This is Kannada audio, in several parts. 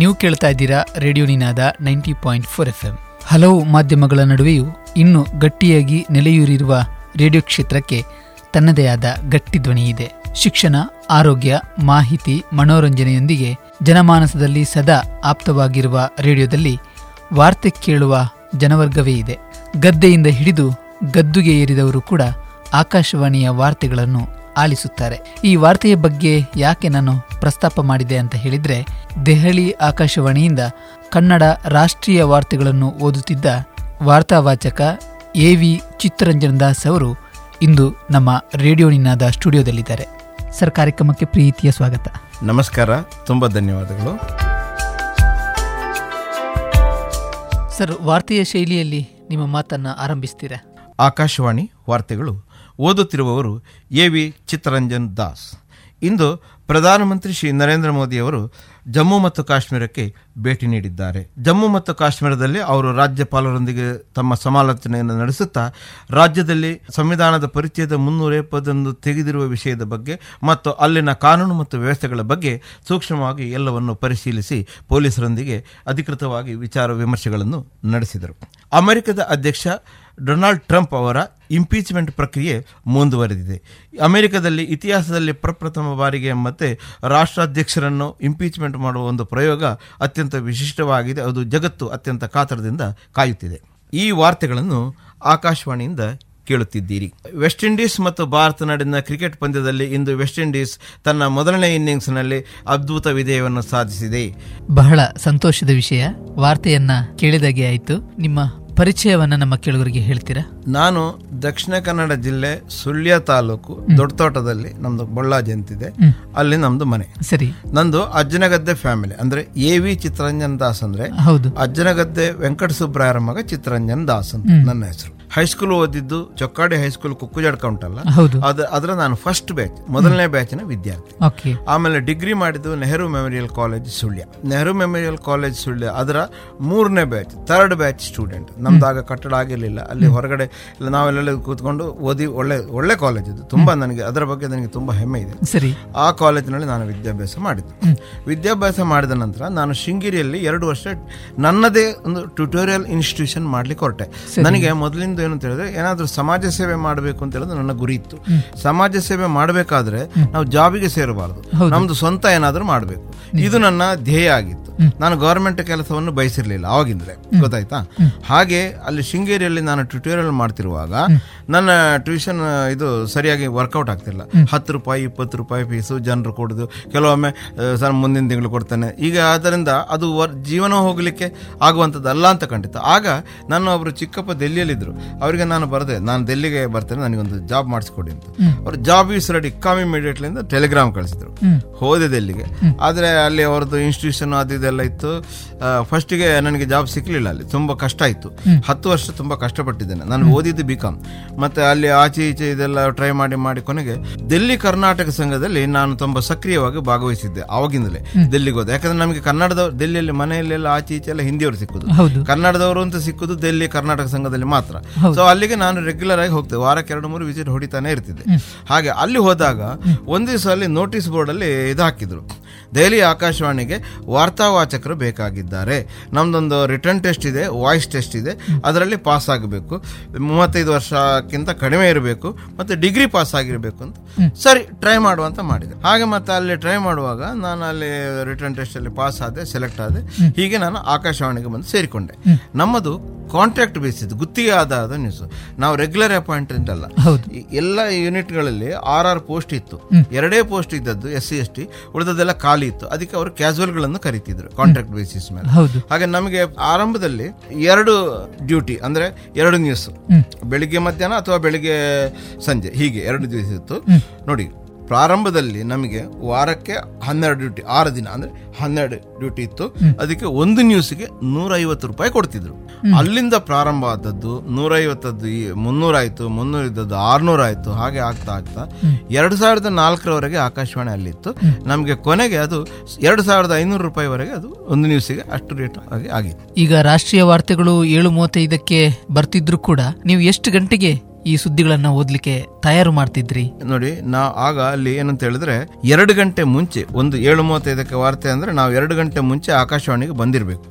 ನೀವು ಕೇಳ್ತಾ ಇದ್ದೀರಾ Radio Ninada ninety point four F M ಹಲವು ಮಾಧ್ಯಮಗಳ ನಡುವೆಯೂ ಇನ್ನೂ ಗಟ್ಟಿಯಾಗಿ ನೆಲೆಯೂರಿರುವ ರೇಡಿಯೋ ಕ್ಷೇತ್ರಕ್ಕೆ ತನ್ನದೇ ಆದ ಗಟ್ಟಿ ಧ್ವನಿ ಇದೆ. ಶಿಕ್ಷಣ, ಆರೋಗ್ಯ, ಮಾಹಿತಿ, ಮನೋರಂಜನೆಯೊಂದಿಗೆ ಜನಮಾನಸದಲ್ಲಿ ಸದಾ ಆಪ್ತವಾಗಿರುವ ರೇಡಿಯೋದಲ್ಲಿ ವಾರ್ತೆ ಕೇಳುವ ಜನವರ್ಗವೇ ಇದೆ. ಗದ್ದೆಯಿಂದ ಹಿಡಿದು ಗದ್ದುಗೆ ಏರಿದವರು ಕೂಡ ಆಕಾಶವಾಣಿಯ ವಾರ್ತೆಗಳನ್ನು ಆಲಿಸುತ್ತಾರೆ. ಈ ವಾರ್ತೆಯ ಬಗ್ಗೆ ಯಾಕೆ ನಾನು ಪ್ರಸ್ತಾಪ ಮಾಡಿದೆ ಅಂತ ಹೇಳಿದ್ರೆ ದೆಹಲಿ ಆಕಾಶವಾಣಿಯಿಂದ ಕನ್ನಡ ರಾಷ್ಟ್ರೀಯ ವಾರ್ತೆಗಳನ್ನು ಓದುತ್ತಿದ್ದ ವಾರ್ತಾವಾಚಕ ಎ ವಿ ಚಿತ್ತರಂಜನ್ ದಾಸ್ ಅವರು ಇಂದು ನಮ್ಮ ರೇಡಿಯೋ ನಿನಾದ ಸ್ಟುಡಿಯೋದಲ್ಲಿದ್ದಾರೆ. ಸರ್ ಕಾರ್ಯಕ್ರಮಕ್ಕೆ ಪ್ರೀತಿಯ ಸ್ವಾಗತ. ನಮಸ್ಕಾರ ತುಂಬ ಧನ್ಯವಾದಗಳು. ಸರ್ ವಾರ್ತೆಯ ಶೈಲಿಯಲ್ಲಿ ನಿಮ್ಮ ಮಾತನ್ನ ಆರಂಭಿಸ್ತೀರಾ? ಆಕಾಶವಾಣಿ ವಾರ್ತೆಗಳು ಓದುತ್ತಿರುವವರು ಎ ವಿ ಚಿತ್ತರಂಜನ್ ದಾಸ್. ಇಂದು ಪ್ರಧಾನಮಂತ್ರಿ ಶ್ರೀ ನರೇಂದ್ರ ಮೋದಿಯವರು ಜಮ್ಮು ಮತ್ತು ಕಾಶ್ಮೀರಕ್ಕೆ ಭೇಟಿ ನೀಡಿದ್ದಾರೆ. ಜಮ್ಮು ಮತ್ತು ಕಾಶ್ಮೀರದಲ್ಲಿ ಅವರು ರಾಜ್ಯಪಾಲರೊಂದಿಗೆ ತಮ್ಮ ಸಮಾಲೋಚನೆಯನ್ನು ನಡೆಸುತ್ತಾ, ರಾಜ್ಯದಲ್ಲಿ ಸಂವಿಧಾನದ ಪರಿಚಯದ ಮುನ್ನೂರ ಎಪ್ಪತ್ತೊಂದು ತೆಗೆದಿರುವ ವಿಷಯದ ಬಗ್ಗೆ ಮತ್ತು ಅಲ್ಲಿನ ಕಾನೂನು ಮತ್ತು ವ್ಯವಸ್ಥೆಗಳ ಬಗ್ಗೆ ಸೂಕ್ಷ್ಮವಾಗಿ ಎಲ್ಲವನ್ನು ಪರಿಶೀಲಿಸಿ ಪೊಲೀಸರೊಂದಿಗೆ ಅಧಿಕೃತವಾಗಿ ವಿಚಾರ ವಿಮರ್ಶೆಗಳನ್ನು ನಡೆಸಿದರು. ಅಮೆರಿಕದ ಅಧ್ಯಕ್ಷ ಡೊನಾಲ್ಡ್ ಟ್ರಂಪ್ ಅವರ ಇಂಪೀಚ್ಮೆಂಟ್ ಪ್ರಕ್ರಿಯೆ ಮುಂದುವರೆದಿದೆ. ಅಮೆರಿಕದಲ್ಲಿ ಇತಿಹಾಸದಲ್ಲಿ ಪ್ರಪ್ರಥಮ ಬಾರಿಗೆ ಮತ್ತೆ ರಾಷ್ಟ್ರಾಧ್ಯಕ್ಷರನ್ನು ಇಂಪೀಚ್ಮೆಂಟ್ ಮಾಡುವ ಒಂದು ಪ್ರಯೋಗ ಅತ್ಯಂತ ವಿಶಿಷ್ಟವಾಗಿದೆ. ಅದು ಜಗತ್ತು ಅತ್ಯಂತ ಕಾತರದಿಂದ ಕಾಯುತ್ತಿದೆ. ಈ ವಾರ್ತೆಗಳನ್ನು ಆಕಾಶವಾಣಿಯಿಂದ ಕೇಳುತ್ತಿದ್ದೀರಿ. ವೆಸ್ಟ್ ಇಂಡೀಸ್ ಮತ್ತು ಭಾರತ ನಡುವಿನ ಕ್ರಿಕೆಟ್ ಪಂದ್ಯದಲ್ಲಿ ಇಂದು ವೆಸ್ಟ್ ಇಂಡೀಸ್ ತನ್ನ ಮೊದಲನೇ ಇನ್ನಿಂಗ್ಸ್ನಲ್ಲಿ ಅದ್ಭುತ ವಿಜಯವನ್ನು ಸಾಧಿಸಿದೆ. ಬಹಳ ಸಂತೋಷದ ವಿಷಯ. ವಾರ್ತೆಯನ್ನ ಕೇಳಿದಾಗೆ ಆಯಿತು. ನಿಮ್ಮ ಪರಿಚಯವನ್ನ ನಮ್ಮ ಕೇಳುಗರಿಗೆ ಹೇಳ್ತೀರಾ? ನಾನು ದಕ್ಷಿಣ ಕನ್ನಡ ಜಿಲ್ಲೆ ಸುಳ್ಯ ತಾಲೂಕು ದೊಡ್ಡತೋಟದಲ್ಲಿ ನಮ್ದು ಬಳ್ಳಾಜಿ ಅಂತಿದೆ ಅಲ್ಲಿ ನಮ್ದು ಮನೆ. ಸರಿ. ನಂದು ಅಜ್ಜನಗದ್ದೆ ಫ್ಯಾಮಿಲಿ. ಅಂದ್ರೆ ಎ ವಿ ಚಿತ್ತರಂಜನ್ ದಾಸ್ ಅಂದ್ರೆ ಹೌದು. ಅಜ್ಜನಗದ್ದೆ ವೆಂಕಟ ಸುಬ್ರಾಯರ ಮಗ ಚಿತ್ತರಂಜನ್ ದಾಸ್ ಅಂತ ನನ್ನ ಹೆಸರು. ಹೈಸ್ಕೂಲ್ ಓದಿದ್ದು ಚೊಕ್ಕಾಡಿ ಹೈಸ್ಕೂಲ್ ಕುಕ್ಕುಜಡ್ಕ ಉಂಟಲ್ಲ? ಹೌದು. ಅದ ಅದರ ನಾನು ಫಸ್ಟ್ ಬ್ಯಾಚ್ ಮೊದಲನೇ ಬ್ಯಾಚಿನ ವಿದ್ಯಾರ್ಥಿ. ಆಮೇಲೆ ಡಿಗ್ರಿ ಮಾಡಿದ್ದು Nehru Memorial College Sullia. Nehru Memorial College Sullia ಅದರ ಮೂರನೇ ಬ್ಯಾಚ್ ಥರ್ಡ್ ಬ್ಯಾಚ್ ಸ್ಟೂಡೆಂಟ್ ನಮ್ದು ಆಗ ಕಟ್ಟಡ ಆಗಿರಲಿಲ್ಲ. ಅಲ್ಲಿ ಹೊರಗಡೆ ಇಲ್ಲ ನಾವೆಲ್ಲ ಕೂತ್ಕೊಂಡು ಓದಿ ಒಳ್ಳೆ ಒಳ್ಳೆ ಕಾಲೇಜ್ ಇದು. ತುಂಬಾ ನನಗೆ ಅದರ ಬಗ್ಗೆ ನನಗೆ ತುಂಬಾ ಹೆಮ್ಮೆ ಇದೆ. ಸರಿ. ಆ ಕಾಲೇಜಿನಲ್ಲಿ ನಾನು ವಿದ್ಯಾಭ್ಯಾಸ ಮಾಡಿದ್ದು. ವಿದ್ಯಾಭ್ಯಾಸ ಮಾಡಿದ ನಂತರ ನಾನು ಶೃಂಗೇರಿಯಲ್ಲಿ ಎರಡು ವರ್ಷ ನನ್ನದೇ ಒಂದು ಟ್ಯುಟೋರಿಯಲ್ ಇನ್ಸ್ಟಿಟ್ಯೂಷನ್ ಮಾಡ್ಲಿಕ್ಕೆ ಹೊರಟೆ. ನನಗೆ ಮೊದಲಿಂದ ಏನು ಅಂತ ಹೇಳಿದ್ರೆ ಏನಾದರೂ ಸಮಾಜ ಸೇವೆ ಮಾಡಬೇಕು ಅಂತ ಹೇಳೋದು ನನ್ನ ಗುರಿ ಇತ್ತು. ಸಮಾಜ ಸೇವೆ ಮಾಡಬೇಕಾದ್ರೆ ನಾವು ಜಾಬಿಗೆ ಸೇರಬಾರದು. ನಮ್ದು ಸ್ವಂತ ಏನಾದರೂ ಮಾಡಬೇಕು. ಇದು ನನ್ನ ಧ್ಯೇಯ ಆಗಿತ್ತು. ನಾನು ಗೌರ್ಮೆಂಟ್ ಕೆಲಸವನ್ನು ಬಯಸಿರ್ಲಿಲ್ಲ ಅವಾಗಿಂದಲೇ ಗೊತ್ತಾಯ್ತಾ? ಹಾಗೆ ಅಲ್ಲಿ ಶೃಂಗೇರಿಯಲ್ಲಿ ನಾನು ಟ್ಯುಟೋರಿಯಲ್ ಮಾಡ್ತಿರುವಾಗ ನನ್ನ ಟ್ಯೂಷನ್ ಇದು ಸರಿಯಾಗಿ ವರ್ಕೌಟ್ ಆಗ್ತಿಲ್ಲ ಹತ್ತು ರೂಪಾಯಿ ಇಪ್ಪತ್ತು ರೂಪಾಯಿ ಫೀಸು ಜನರು ಕೊಡೋದು. ಕೆಲವೊಮ್ಮೆ ಸರ್ ಮುಂದಿನ ತಿಂಗಳು ಕೊಡ್ತಾನೆ. ಈಗ ಆದ್ದರಿಂದ ಅದು ವರ್ ಜೀವನ ಹೋಗಲಿಕ್ಕೆ ಆಗುವಂಥದ್ದು ಅಲ್ಲ ಅಂತ ಕಂಡಿತ್ತು. ಆಗ ನನ್ನ ಒಬ್ರು ಚಿಕ್ಕಪ್ಪ ದೆಲ್ಲಿಯಲ್ಲಿದ್ದರು ಅವರಿಗೆ ನಾನು ಬರದೆ ನಾನು ದೆಲ್ಲಿಗೆ ಬರ್ತೇನೆ ನನಗೊಂದು ಜಾಬ್ ಮಾಡಿಸ್ಕೊಡಿ ಅಂತ. ಅವ್ರ job is ready come immediately ಅಂತ ಟೆಲಿಗ್ರಾಮ್ ಕಳಿಸಿದ್ರು ಹೋದೆ ದೆಲ್ಲಿಗೆ. ಆದರೆ ಅಲ್ಲಿ ಅವ್ರದ್ದು ಇನ್ಸ್ಟಿಟ್ಯೂಷನ್ ಅದು ಇದೆಲ್ಲ ಇತ್ತು. ಫಸ್ಟಿಗೆ ನನಗೆ ಜಾಬ್ ಸಿಕ್ಕಲಿಲ್ಲ ಅಲ್ಲಿ ತುಂಬ ಕಷ್ಟ ಆಯಿತು. ಹತ್ತು ವರ್ಷ ತುಂಬ ಕಷ್ಟಪಟ್ಟಿದ್ದೇನೆ. ನಾನು ಓದಿದ್ದು ಬಿ ಕಾಮ್ ಮತ್ತೆ ಅಲ್ಲಿ ಆಚೆ ಈಚೆ ಇದೆಲ್ಲ ಟ್ರೈ ಮಾಡಿ ಮಾಡಿ ಕೊನೆಗೆ ದೆಲ್ಲಿ ಕರ್ನಾಟಕ ಸಂಘದಲ್ಲಿ ನಾನು ತುಂಬ ಸಕ್ರಿಯವಾಗಿ ಭಾಗವಹಿಸಿದ್ದೆ ಆವಾಗಿಂದಲೇ ದೆಲ್ಲಿಗೆ ಹೋದೆ. ಯಾಕಂದ್ರೆ ನಮಗೆ ಕನ್ನಡದ ದೆಲ್ಲಿಯಲ್ಲಿ ಮನೆಯಲ್ಲೆಲ್ಲ ಆಚೆ ಈಚೆ ಎಲ್ಲ ಹಿಂದಿಯವರು ಸಿಕ್ಕುದು. ಕನ್ನಡದವರು ಅಂತ ಸಿಕ್ಕುದು ದೆಲ್ಲಿ ಕರ್ನಾಟಕ ಸಂಘದಲ್ಲಿ ಮಾತ್ರ. ಸೊ ಅಲ್ಲಿಗೆ ನಾನು ರೆಗ್ಯುಲರ್ ಆಗಿ ಹೋಗ್ತೇವೆ ವಾರಕ್ಕೆ ಎರಡು ಮೂರು ವಿಸಿಟ್ ಹೊಡಿತಾನೆ ಇರ್ತಿದ್ದೆ. ಹಾಗೆ ಅಲ್ಲಿ ಹೋದಾಗ ಒಂದು ದಿವಸ ಅಲ್ಲಿ ನೋಟಿಸ್ ಬೋರ್ಡ್ ಅಲ್ಲಿ ಇದು ಹಾಕಿದ್ರು. ದೆಹಲಿ ಆಕಾಶವಾಣಿಗೆ ವಾರ್ತಾವಾಚಕರು ಬೇಕಾಗಿದ್ದಾರೆ. ನಮ್ಮದೊಂದು ರಿಟರ್ನ್ ಟೆಸ್ಟ್ ಇದೆ ವಾಯ್ಸ್ ಟೆಸ್ಟ್ ಇದೆ. ಅದರಲ್ಲಿ ಪಾಸ್ ಆಗಬೇಕು. ಮೂವತ್ತೈದು ವರ್ಷಕ್ಕಿಂತ ಕಡಿಮೆ ಇರಬೇಕು ಮತ್ತು ಡಿಗ್ರಿ ಪಾಸ್ ಆಗಿರಬೇಕು ಅಂತ. ಸರಿ ಟ್ರೈ ಮಾಡುವಂತ ಮಾಡಿದೆ. ಹಾಗೆ ಮತ್ತೆ ಅಲ್ಲಿ ಟ್ರೈ ಮಾಡುವಾಗ ನಾನು ಅಲ್ಲಿ ರಿಟರ್ನ್ ಟೆಸ್ಟಲ್ಲಿ ಪಾಸ್ ಆದೆ ಸೆಲೆಕ್ಟ್ ಆದೆ. ಹೀಗೆ ನಾನು ಆಕಾಶವಾಣಿಗೆ ಬಂದು ಸೇರಿಕೊಂಡೆ. ನಮ್ಮದು ಕಾಂಟ್ರಾಕ್ಟ್ ಬೇಸಿದ್ದು ಗುತ್ತಿಗೆ ಆಧಾರದ ನ್ಯೂಸ್ ನಾವು ರೆಗ್ಯುಲರ್ ಅಪಾಯಿಂಟ್ಮೆಂಟ್ ಅಲ್ಲ. ಎಲ್ಲ ಯೂನಿಟ್ಗಳಲ್ಲಿ ಆರ್ ಆರ್ ಪೋಸ್ಟ್ ಇತ್ತು. ಎರಡೇ ಪೋಸ್ಟ್ ಇದ್ದದ್ದು ಎಸ್ ಸಿ ಎಸ್ ಟಿ. ಉಳಿದದೆಲ್ಲ ಖಾಲಿ ಇತ್ತು. ಅದಕ್ಕೆ ಅವರು ಕ್ಯಾಸುವಲ್ಗಳನ್ನು ಕರಿತಿದ್ರು ಕಾಂಟ್ರಾಕ್ಟ್ ಬೇಸಿಸ್ ಮೇಲೆ. ಹಾಗೆ ನಮಗೆ ಆರಂಭದಲ್ಲಿ ಎರಡು ಡ್ಯೂಟಿ ಅಂದ್ರೆ ಎರಡು ನ್ಯೂಸ್ ಬೆಳಿಗ್ಗೆ ಮಧ್ಯಾಹ್ನ ಅಥವಾ ಬೆಳಿಗ್ಗೆ ಸಂಜೆ ಹೀಗೆ ಎರಡು ದಿವಸ ಇತ್ತು. ನೋಡಿ ಪ್ರಾರಂಭದಲ್ಲಿ ನಮಗೆ ವಾರಕ್ಕೆ ಹನ್ನೆರಡು ಡ್ಯೂಟಿ ಆರು ದಿನ ಅಂದ್ರೆ ಹನ್ನೆರಡು ಡ್ಯೂಟಿ ಇತ್ತು. ಅದಕ್ಕೆ ಒಂದು ನ್ಯೂಸ್ಗೆ ನೂರೈವತ್ತು ರೂಪಾಯಿ ಕೊಡ್ತಿದ್ರು. ಅಲ್ಲಿಂದ ಪ್ರಾರಂಭ ಆದದ್ದು ನೂರೈವತ್ತದ್ದು ಈ ಮುನ್ನೂರ ಆಯ್ತು ಮುನ್ನೂರ ಇದ್ದದ್ದು ಆರ್ನೂರ ಆಯ್ತು ಹಾಗೆ ಆಗ್ತಾ ಆಗ್ತಾ ಎರಡು ಸಾವಿರದ ನಾಲ್ಕರವರೆಗೆ ಆಕಾಶವಾಣಿ ಅಲ್ಲಿತ್ತು. ನಮಗೆ ಕೊನೆಗೆ ಅದು ಎರಡು ಸಾವಿರದ ಐನೂರು ರೂಪಾಯಿವರೆಗೆ ಅದು ಒಂದು ನ್ಯೂಸಿಗೆ ಅಷ್ಟು ರೇಟ್ ಆಗಿ ಆಗಿತ್ತು. ಈಗ ರಾಷ್ಟ್ರೀಯ ವಾರ್ತೆಗಳು ಏಳು ಮೂವತ್ತೈದಕ್ಕೆ ಬರ್ತಿದ್ರು ಕೂಡ. ನೀವು ಎಷ್ಟು ಗಂಟೆಗೆ ಈ ಸುದ್ದಿಗಳನ್ನ ಓದ್ಲಿಕ್ಕೆ ತಯಾರು ಮಾಡ್ತಿದ್ರಿ? ನೋಡಿ ನಾ ಆಗ ಅಲ್ಲಿ ಏನಂತ ಹೇಳಿದ್ರೆ ಎರಡು ಗಂಟೆ ಮುಂಚೆ ಒಂದು ಏಳು ಮೂವತ್ತೈದಕ್ಕೆ ವಾರ್ತೆ ಅಂದ್ರೆ ನಾವು ಎರಡು ಗಂಟೆ ಮುಂಚೆ ಆಕಾಶವಾಣಿಗೆ ಬಂದಿರಬೇಕು.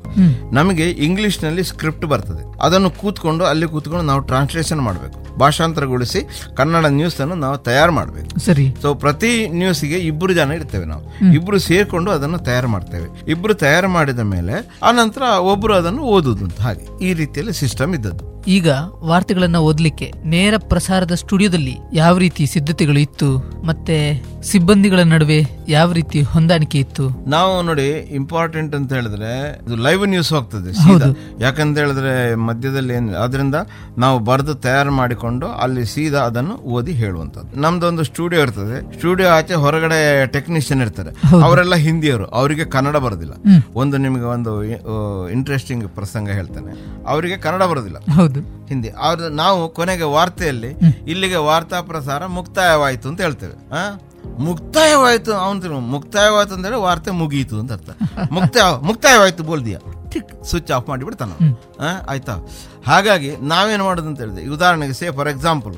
ನಮಗೆ ಇಂಗ್ಲಿಷ್ನಲ್ಲಿ ಸ್ಕ್ರಿಪ್ಟ್ ಬರ್ತದೆ. ಅದನ್ನು ಕೂತ್ಕೊಂಡು ಅಲ್ಲಿ ಕೂತ್ಕೊಂಡು ನಾವು ಟ್ರಾನ್ಸ್ಲೇಷನ್ ಮಾಡಬೇಕು. ಭಾಷಾಂತರಗೊಳಿಸಿ ಕನ್ನಡ ನ್ಯೂಸ್ ಅನ್ನು ನಾವು ತಯಾರು ಮಾಡಬೇಕು. ಸರಿ. ಸೊ ಪ್ರತಿ ನ್ಯೂಸ್ಗೆ ಇಬ್ಬರು ಜನ ಇರ್ತೇವೆ ನಾವು. ಇಬ್ರು ಸೇರ್ಕೊಂಡು ಅದನ್ನು ತಯಾರು ಮಾಡ್ತೇವೆ. ಇಬ್ರು ತಯಾರು ಮಾಡಿದ ಮೇಲೆ ಆನಂತರ ಒಬ್ರು ಅದನ್ನು ಓದುದು ಅಂತ ಹಾಗೆ. ಈ ರೀತಿಯಲ್ಲಿ ಸಿಸ್ಟಮ್ ಇದ್ದದ್ದು. ಈಗ ವಾರ್ತೆಗಳನ್ನ ಓದಲಿಕ್ಕೆ ನೇರ ಪ್ರಸಾರದ ಸ್ಟುಡಿಯೋದಲ್ಲಿ ಯಾವ ರೀತಿ ಸಿದ್ಧತೆಗಳು ಇತ್ತು ಮತ್ತೆ ಸಿಬ್ಬಂದಿಗಳ ನಡುವೆ ಯಾವ ರೀತಿ ಹೊಂದಾಣಿಕೆ ಇತ್ತು? ನಾವು ನೋಡಿ ಇಂಪಾರ್ಟೆಂಟ್ ಅಂತ ಹೇಳಿದ್ರೆ ಇದು ಲೈವ್ ನ್ಯೂಸ್ ಹೋಗ್ತದೆ ಸೀದಾ. ಯಾಕಂತ ಹೇಳಿದ್ರೆ ಮಧ್ಯದಲ್ಲಿ ಏನು ಅದರಿಂದ ನಾವು ಬರೆದು ತಯಾರು ಮಾಡಿಕೊಂಡು ಅಲ್ಲಿ ಸೀದಾ ಅದನ್ನು ಓದಿ ಹೇಳುವಂತದ್ದು ನಮ್ದೊಂದು ಸ್ಟುಡಿಯೋ ಇರ್ತದೆ. ಸ್ಟುಡಿಯೋ ಆಚೆ ಹೊರಗಡೆ ಟೆಕ್ನಿಷಿಯನ್ ಇರ್ತಾರೆ. ಅವರೆಲ್ಲ ಹಿಂದಿಯವರು. ಅವರಿಗೆ ಕನ್ನಡ ಬರೋದಿಲ್ಲ. ಒಂದು ನಿಮಗೆ ಒಂದು ಇಂಟ್ರೆಸ್ಟಿಂಗ್ ಪ್ರಸಂಗ ಹೇಳ್ತಾನೆ. ಅವರಿಗೆ ಕನ್ನಡ ಬರೋದಿಲ್ಲ. ಹೌದು. ಹಿಂದಿ. ಅವ್ರ ನಾವು ಕೊನೆಗೆ ವಾರ್ತೆಯಲ್ಲಿ ಇಲ್ಲಿಗೆ ವಾರ್ತಾ ಪ್ರಸಾರ ಮುಕ್ತಾಯವಾಯಿತು ಅಂತ ಹೇಳ್ತೇವೆ. ಮುಕ್ತಾಯವಾಯಿತು ಅವನು ಮುಕ್ತಾಯವಾಯ್ತು ಅಂದ್ರೆ ವಾರ್ತೆ ಮುಗೀತು ಅಂತ ಅರ್ಥ. ಮುಕ್ತಾಯ ಮುಕ್ತಾಯವಾಯ್ತು ಬೋಲ್ದಿಯ. ಸ್ವಿಚ್ ಆಫ್ ಮಾಡಿಬಿಡ್ತಾನ ಆಯ್ತಾ? ಹಾಗಾಗಿ ನಾವೇನು ಮಾಡೋದು ಅಂತ ಹೇಳಿದೆ ಉದಾಹರಣೆಗೆ ಸೇ ಫಾರ್ ಎಕ್ಸಾಂಪಲ್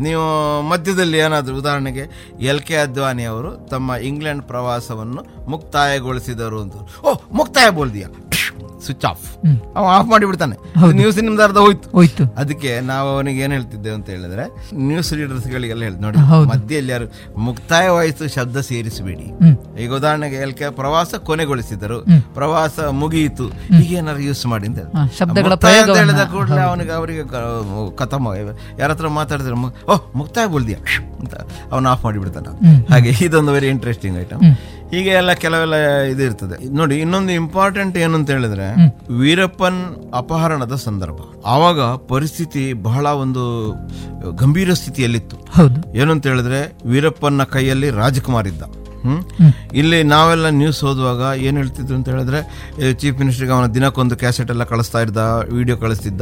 ನೀವು ಮಧ್ಯದಲ್ಲಿ ಏನಾದರೂ ಉದಾಹರಣೆಗೆ ಎಲ್ ಕೆ ಅದ್ವಾನಿ ಅವರು ತಮ್ಮ ಇಂಗ್ಲೆಂಡ್ ಪ್ರವಾಸವನ್ನು ಮುಕ್ತಾಯಗೊಳಿಸಿದರು ಅಂತ. ಓ ಮುಕ್ತಾಯ ಬೋಲ್ದಿಯ. Switch off. ಅವ ಆಫ್ ಮಾಡಿಬಿಡ್ತಾನೆ. ನ್ಯೂಸ್ ನಿಮ್ದು ಅರ್ಧ ಹೋಯ್ತು. ಹೋಯ್ತು. ಅದಕ್ಕೆ ನಾವು ಅವನಿಗೆ ಏನ್ ಹೇಳ್ತಿದ್ದೇವೆ ಅಂತ ಹೇಳಿದ್ರೆ ನ್ಯೂಸ್ ರೀಡರ್ಸ್ ಗಳಿಗೆಲ್ಲ ಹೇಳಿ ನೋಡಿ ಮಧ್ಯ ಯಾರು ಮುಕ್ತಾಯ ಮುಕ್ತಾಯವಾಯಿತು ಶಬ್ದ ಸೇರಿಸಬೇಡಿ. ಈಗ ಉದಾಹರಣೆಗೆ ಹೇಳಿಕೆ ಪ್ರವಾಸ ಕೊನೆಗೊಳಿಸಿದರು. ಪ್ರವಾಸ ಮುಗಿಯಿತು. ಈಗ ಏನಾದ್ರು ಯೂಸ್ ಮಾಡಿ ಅಂತ ಹೇಳಿದ ಕೂಡಲೇ ಅವನಿಗೆ ಅವರಿಗೆ ಕಥಮ ಯಾರ ಹತ್ರ ಮಾತಾಡಿದ್ರೆ ಓಹ್ ಮುಕ್ತಾಯ ಬೋಲ್ದಿಯಾ? ಅಂತ ಅವನು ಆಫ್ ಮಾಡಿಬಿಡ್ತಾನೆ. ಹಾಗೆ ಇದೊಂದು ವೆರಿ ಇಂಟ್ರೆಸ್ಟಿಂಗ್ ಐಟಮ್ ಹೀಗೆ ಎಲ್ಲ ಕೆಲವೆಲ್ಲ ಇದು ಇರ್ತದೆ. ನೋಡಿ ಇನ್ನೊಂದು ಇಂಪಾರ್ಟೆಂಟ್ ಏನು ಅಂತ ಹೇಳಿದ್ರೆ ವೀರಪ್ಪನ್ ಅಪಹರಣದ ಸಂದರ್ಭ. ಆವಾಗ ಪರಿಸ್ಥಿತಿ ಬಹಳ ಒಂದು ಗಂಭೀರ ಸ್ಥಿತಿಯಲ್ಲಿತ್ತು. ಹೌದು. ಏನು ಅಂತ ಹೇಳಿದ್ರೆ ವೀರಪ್ಪನ ಕೈಯಲ್ಲಿ ರಾಜಕುಮಾರ್ ಇದ್ದ. ಇಲ್ಲಿ ನಾವೆಲ್ಲ ನ್ಯೂಸ್ ಓದುವಾಗ ಏನು ಹೇಳ್ತಿದ್ರು ಅಂತ ಹೇಳಿದ್ರೆ ಚೀಫ್ ಮಿನಿಸ್ಟರ್ಗೆ ಅವನ ದಿನಕ್ಕೊಂದು ಕ್ಯಾಸೆಟ್ ಎಲ್ಲ ಕಳಿಸ್ತಾ ಇದ್ದ ವಿಡಿಯೋ ಕಳಿಸ್ತಿದ್ದ.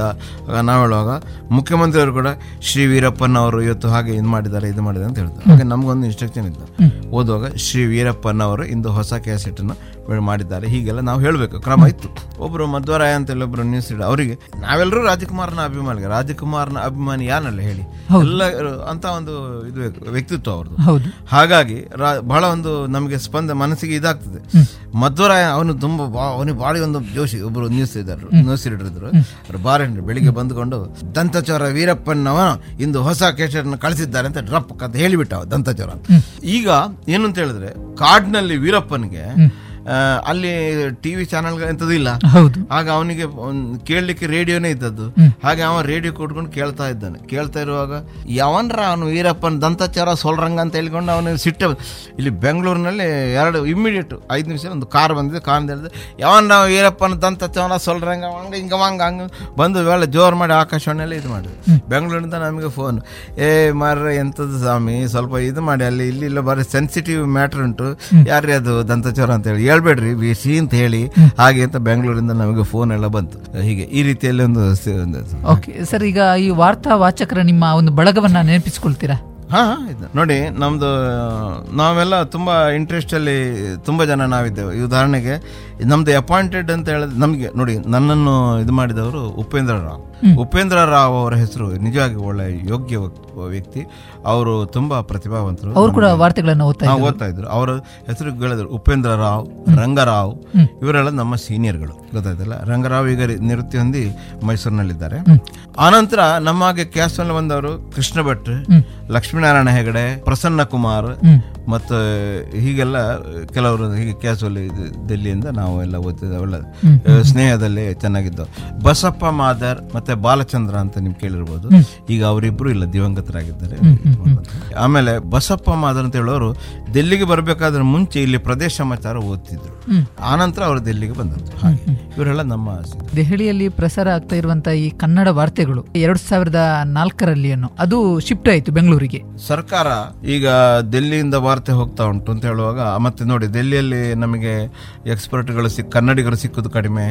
ಆಗ ನಾವು ಹೇಳುವಾಗ ಮುಖ್ಯಮಂತ್ರಿಯವರು ಕೂಡ ಶ್ರೀ ವೀರಪ್ಪನ್ ಅವರು ಇವತ್ತು ಹಾಗೆ ಇದು ಮಾಡಿದ್ದಾರೆ ಇದು ಮಾಡಿದ್ದಾರೆ ಅಂತ ಹೇಳಿದ್ರು ಹಾಗೆ ನಮಗೊಂದು ಇನ್ಸ್ಟ್ರಕ್ಷನ್ ಇತ್ತು. ಓದುವಾಗ ಶ್ರೀ ವೀರಪ್ಪನ್ ಅವರು ಇಂದು ಹೊಸ ಕ್ಯಾಸೆಟ್ ಅನ್ನು ಮಾಡಿದ್ದಾರೆ. ಹೀಗೆಲ್ಲ ನಾವು ಹೇಳಬೇಕು. ಕ್ರಮ ಇತ್ತು. ಒಬ್ಬರು ಮಧ್ವರಾಯ ಅಂತ ಒಬ್ರು ನ್ಯೂಸ್ ಇಡ ಅವರಿಗೆ ನಾವೆಲ್ಲರೂ ರಾಜಕುಮಾರನ ಅಭಿಮಾನಿಗೆ ರಾಜಕುಮಾರನ ಅಭಿಮಾನಿ ಯಾನಲ್ಲ ಹೇಳಿ. ಎಲ್ಲ ಅಂತ ಒಂದು ಇದು ವ್ಯಕ್ತಿತ್ವ ಅವ್ರದ್ದು ಹಾಗಾಗಿ ರಾ- ಬಹಳ ಒಂದು ನಮಗೆ ಸ್ಪಂದ ಮನಸ್ಸಿಗೆ ಇದಾಗ್ತದೆ. ಮಧ್ವರಾಯ ಅವನು ತುಂಬಾ ಬಾ- ಅವನಿಗೆ ಬಾಳಿ ಒಂದು ಜೋಶಿ ಒಬ್ರು ನ್ಯೂಸ್ ಇದ್ದಾರೆ ನ್ಯೂಸ್ ರೀಡರ್ ಇದ್ರು ಅವ್ರು ಬಾರಿ ಬೆಳಿಗ್ಗೆ ಬಂದುಕೊಂಡು ದಂತಚೋರ ವೀರಪ್ಪನವ ಇಂದು ಹೊಸ ಕೇಸರನ್ನು ಕಳಿಸಿದ್ದಾರೆ ಅಂತ ಡ್ರಪ್ ಅಂತ ಹೇಳಿಬಿಟ್ಟ ದಂತಚೋರ. ಈಗ ಏನು ಅಂತ ಹೇಳಿದ್ರೆ ಕಾಡ್ನಲ್ಲಿ ವೀರಪ್ಪನಿಗೆ ಅಲ್ಲಿ ಟಿವಿ ಚಾನೆಲ್ ಎಂಥದ್ದು ಇಲ್ಲ. ಹೌದು. ಆಗ ಅವನಿಗೆ ಕೇಳಲಿಕ್ಕೆ ರೇಡಿಯೋನೇ ಇದ್ದದ್ದು. ಹಾಗೆ ಅವನು ರೇಡಿಯೋ ಕೊಟ್ಕೊಂಡು ಕೇಳ್ತಾ ಇದ್ದಾನೆ. ಕೇಳ್ತಾ ಇರುವಾಗ ಯಾವನ್ರ ಅವನು ವೀರಪ್ಪನ ದಂತಚಾರ ಸೋಲ್ರಂಗ ಅಂತ ಹೇಳ್ಕೊಂಡು ಅವನು ಸಿಟ್ಟ ಇಲ್ಲಿ ಬೆಂಗಳೂರಿನಲ್ಲಿ ಎರಡು ಇಮ್ಮಿಡಿಯೇಟ್ ಐದು ನಿಮಿಷ ಒಂದು ಕಾರ್ ಬಂದಿದೆ ಕಾರ್ ಹೇಳಿದೆ ಯಾವನ್ರ ವೀರಪ್ಪನ ದಂತಚಾರ ಸೋಲ್ರಂಗ ಹಂಗ ಹಿಂಗ ಹಂಗ ಹಂಗ? ಬಂದು ವೇಳೆ ಜೋರು ಮಾಡಿ ಆಕಾಶವಾಣಿಯಲ್ಲಿ ಇದು ಮಾಡಿದೆ. ಬೆಂಗಳೂರಿಂದ ನಮಗೆ ಫೋನ್. ಏ ಮಾರ್ರೆ ಎಂಥದ್ದು ಸ್ವಾಮಿ? ಸ್ವಲ್ಪ ಇದು ಮಾಡಿ ಅಲ್ಲಿ ಇಲ್ಲಿ ಇಲ್ಲ ಬರೀ ಸೆನ್ಸಿಟಿವ್ ಮ್ಯಾಟ್ರ್ ಉಂಟು. ಯಾರೇ ಅದು ದಂತಚೋರ ಅಂತ ಹೇಳಿ? ಹೇಳ್ಬೇಡ್ರಿ ಸಿ ಅಂತ ಹೇಳಿ. ಹಾಗೆ ಅಂತ ಬೆಂಗಳೂರಿಂದ ನಮಗೆ ಫೋನ್ ಎಲ್ಲ ಬಂತು. ಹೀಗೆ ಈ ರೀತಿಯಲ್ಲಿ ಒಂದು ಓಕೆ ಸರ್ ಈಗ ಈ ವಾರ್ತಾ ವಾಚಕರ ನಿಮ್ಮ ಒಂದು ಬಳಗವನ್ನ ನೆನಪಿಸ್ಕೊಳ್ತೀರಾ? ಹಾ ನೋಡಿ ನಮ್ದು ನಾವೆಲ್ಲ ತುಂಬಾ ಇಂಟ್ರೆಸ್ಟ್ ಅಲ್ಲಿ ತುಂಬಾ ಜನ ನಾವಿದ್ದೇವೆ. ಈ ಉದಾಹರಣೆಗೆ ನಮ್ದು ಅಪಾಯಿಂಟೆಡ್ ಅಂತ ಹೇಳಿದ್ರೆ ನಮಗೆ ನೋಡಿ ನನ್ನನ್ನು ಇದು ಮಾಡಿದವರು ಉಪೇಂದ್ರ ರಾವ್. ಉಪೇಂದ್ರ ರಾವ್ ಅವರ ಹೆಸರು ನಿಜವಾಗಿ ಒಳ್ಳೆ ಯೋಗ್ಯ ವ್ಯಕ್ತಿ- ಅವರು ತುಂಬಾ ಪ್ರತಿಭಾವಂತರು. ಅವರು ಕೂಡ ವಾರ್ತೆಗಳನ್ನ ಓದ್ತಾ ಇದ್ರು. ಅವರ ಹೆಸರು ಹೇಳಿದ್ರು ಉಪೇಂದ್ರ ರಾವ್ ರಂಗರಾವ್. ಇವರೆಲ್ಲ ನಮ್ಮ ಸೀನಿಯರ್ಗಳು ಗೊತ್ತಾಯ್ತಲ್ಲ? ರಂಗರಾವ್ ಈಗ ನಿವೃತ್ತಿ ಹೊಂದಿ ಮೈಸೂರಿನಲ್ಲಿದ್ದಾರೆ. ಆನಂತರ ನಮ್ಮ ಹಾಗೆ ಕ್ಯಾಸ್ಟ್ನಲ್ಲಿ ಬಂದವರು ಕೃಷ್ಣ ಭಟ್ ಲಕ್ಷ್ಮೀನಾರಾಯಣ ಹೆಗಡೆ ಪ್ರಸನ್ನ ಕುಮಾರ್ ಮತ್ತು ಹೀಗೆಲ್ಲ ಕೆಲವರು ಹೀಗೆ ಕ್ಯಾಸುವಲ್ ದಿಲ್ಲಿಯಿಂದ ನಾವು ಎಲ್ಲ ಓದಿದ್ದೆ ಒಳ್ಳೆ ಸ್ನೇಹದಲ್ಲಿ ಚೆನ್ನಾಗಿದ್ದವು ಬಸಪ್ಪ ಮಾದರ್ ಮತ್ತೆ ಬಾಲಚಂದ್ರ ಅಂತ ನೀವು ಕೇಳಿರ್ಬೋದು. ಈಗ ಅವರಿಬ್ರು ಇಲ್ಲ ದಿವಂಗತರಾಗಿದ್ದಾರೆ. ಆಮೇಲೆ ಬಸಪ್ಪ ಮಾದರ್ ಅಂತ ಹೇಳೋರು ದೆಲ್ಲಿಗೆ ಬರಬೇಕಾದ್ರೆ ಮುಂಚೆ ಇಲ್ಲಿ ಪ್ರದೇಶ ಸಮಾಚಾರ ಓದ್ತಿದ್ರು. ಆನಂತರ ಅವರು ದೆಲ್ಲಿಗೆ ಬಂದದ್ದು. ಹಾಗೆ. ಇವರೆಲ್ಲ ನಮ್ಮ ದೆಹಲಿಯಲ್ಲಿ ಪ್ರಸಾರ ಆಗ್ತಾ ಇರುವಂತಹ ಈ ಕನ್ನಡ ವಾರ್ತೆಗಳು ಎರಡ್ ಸಾವಿರದ ನಾಲ್ಕರಲ್ಲಿ ಅದು ಶಿಫ್ಟ್ ಆಯ್ತು ಬೆಂಗಳೂರಿಗೆ. ಸರ್ಕಾರ ಈಗ ದೆಲ್ಲಿಯಿಂದ ವಾರ್ತೆ ಹೋಗ್ತಾ ಉಂಟು ಅಂತ ಹೇಳುವಾಗ ಮತ್ತೆ ನೋಡಿ ದೆಲ್ಲಿಯಲ್ಲಿ ನಮಗೆ ಎಕ್ಸ್ಪರ್ಟ್ಗಳು ಸಿಕ್ ಕನ್ನಡಿಗರು ಸಿಕ್ಕುದು ಕಡಿಮೆ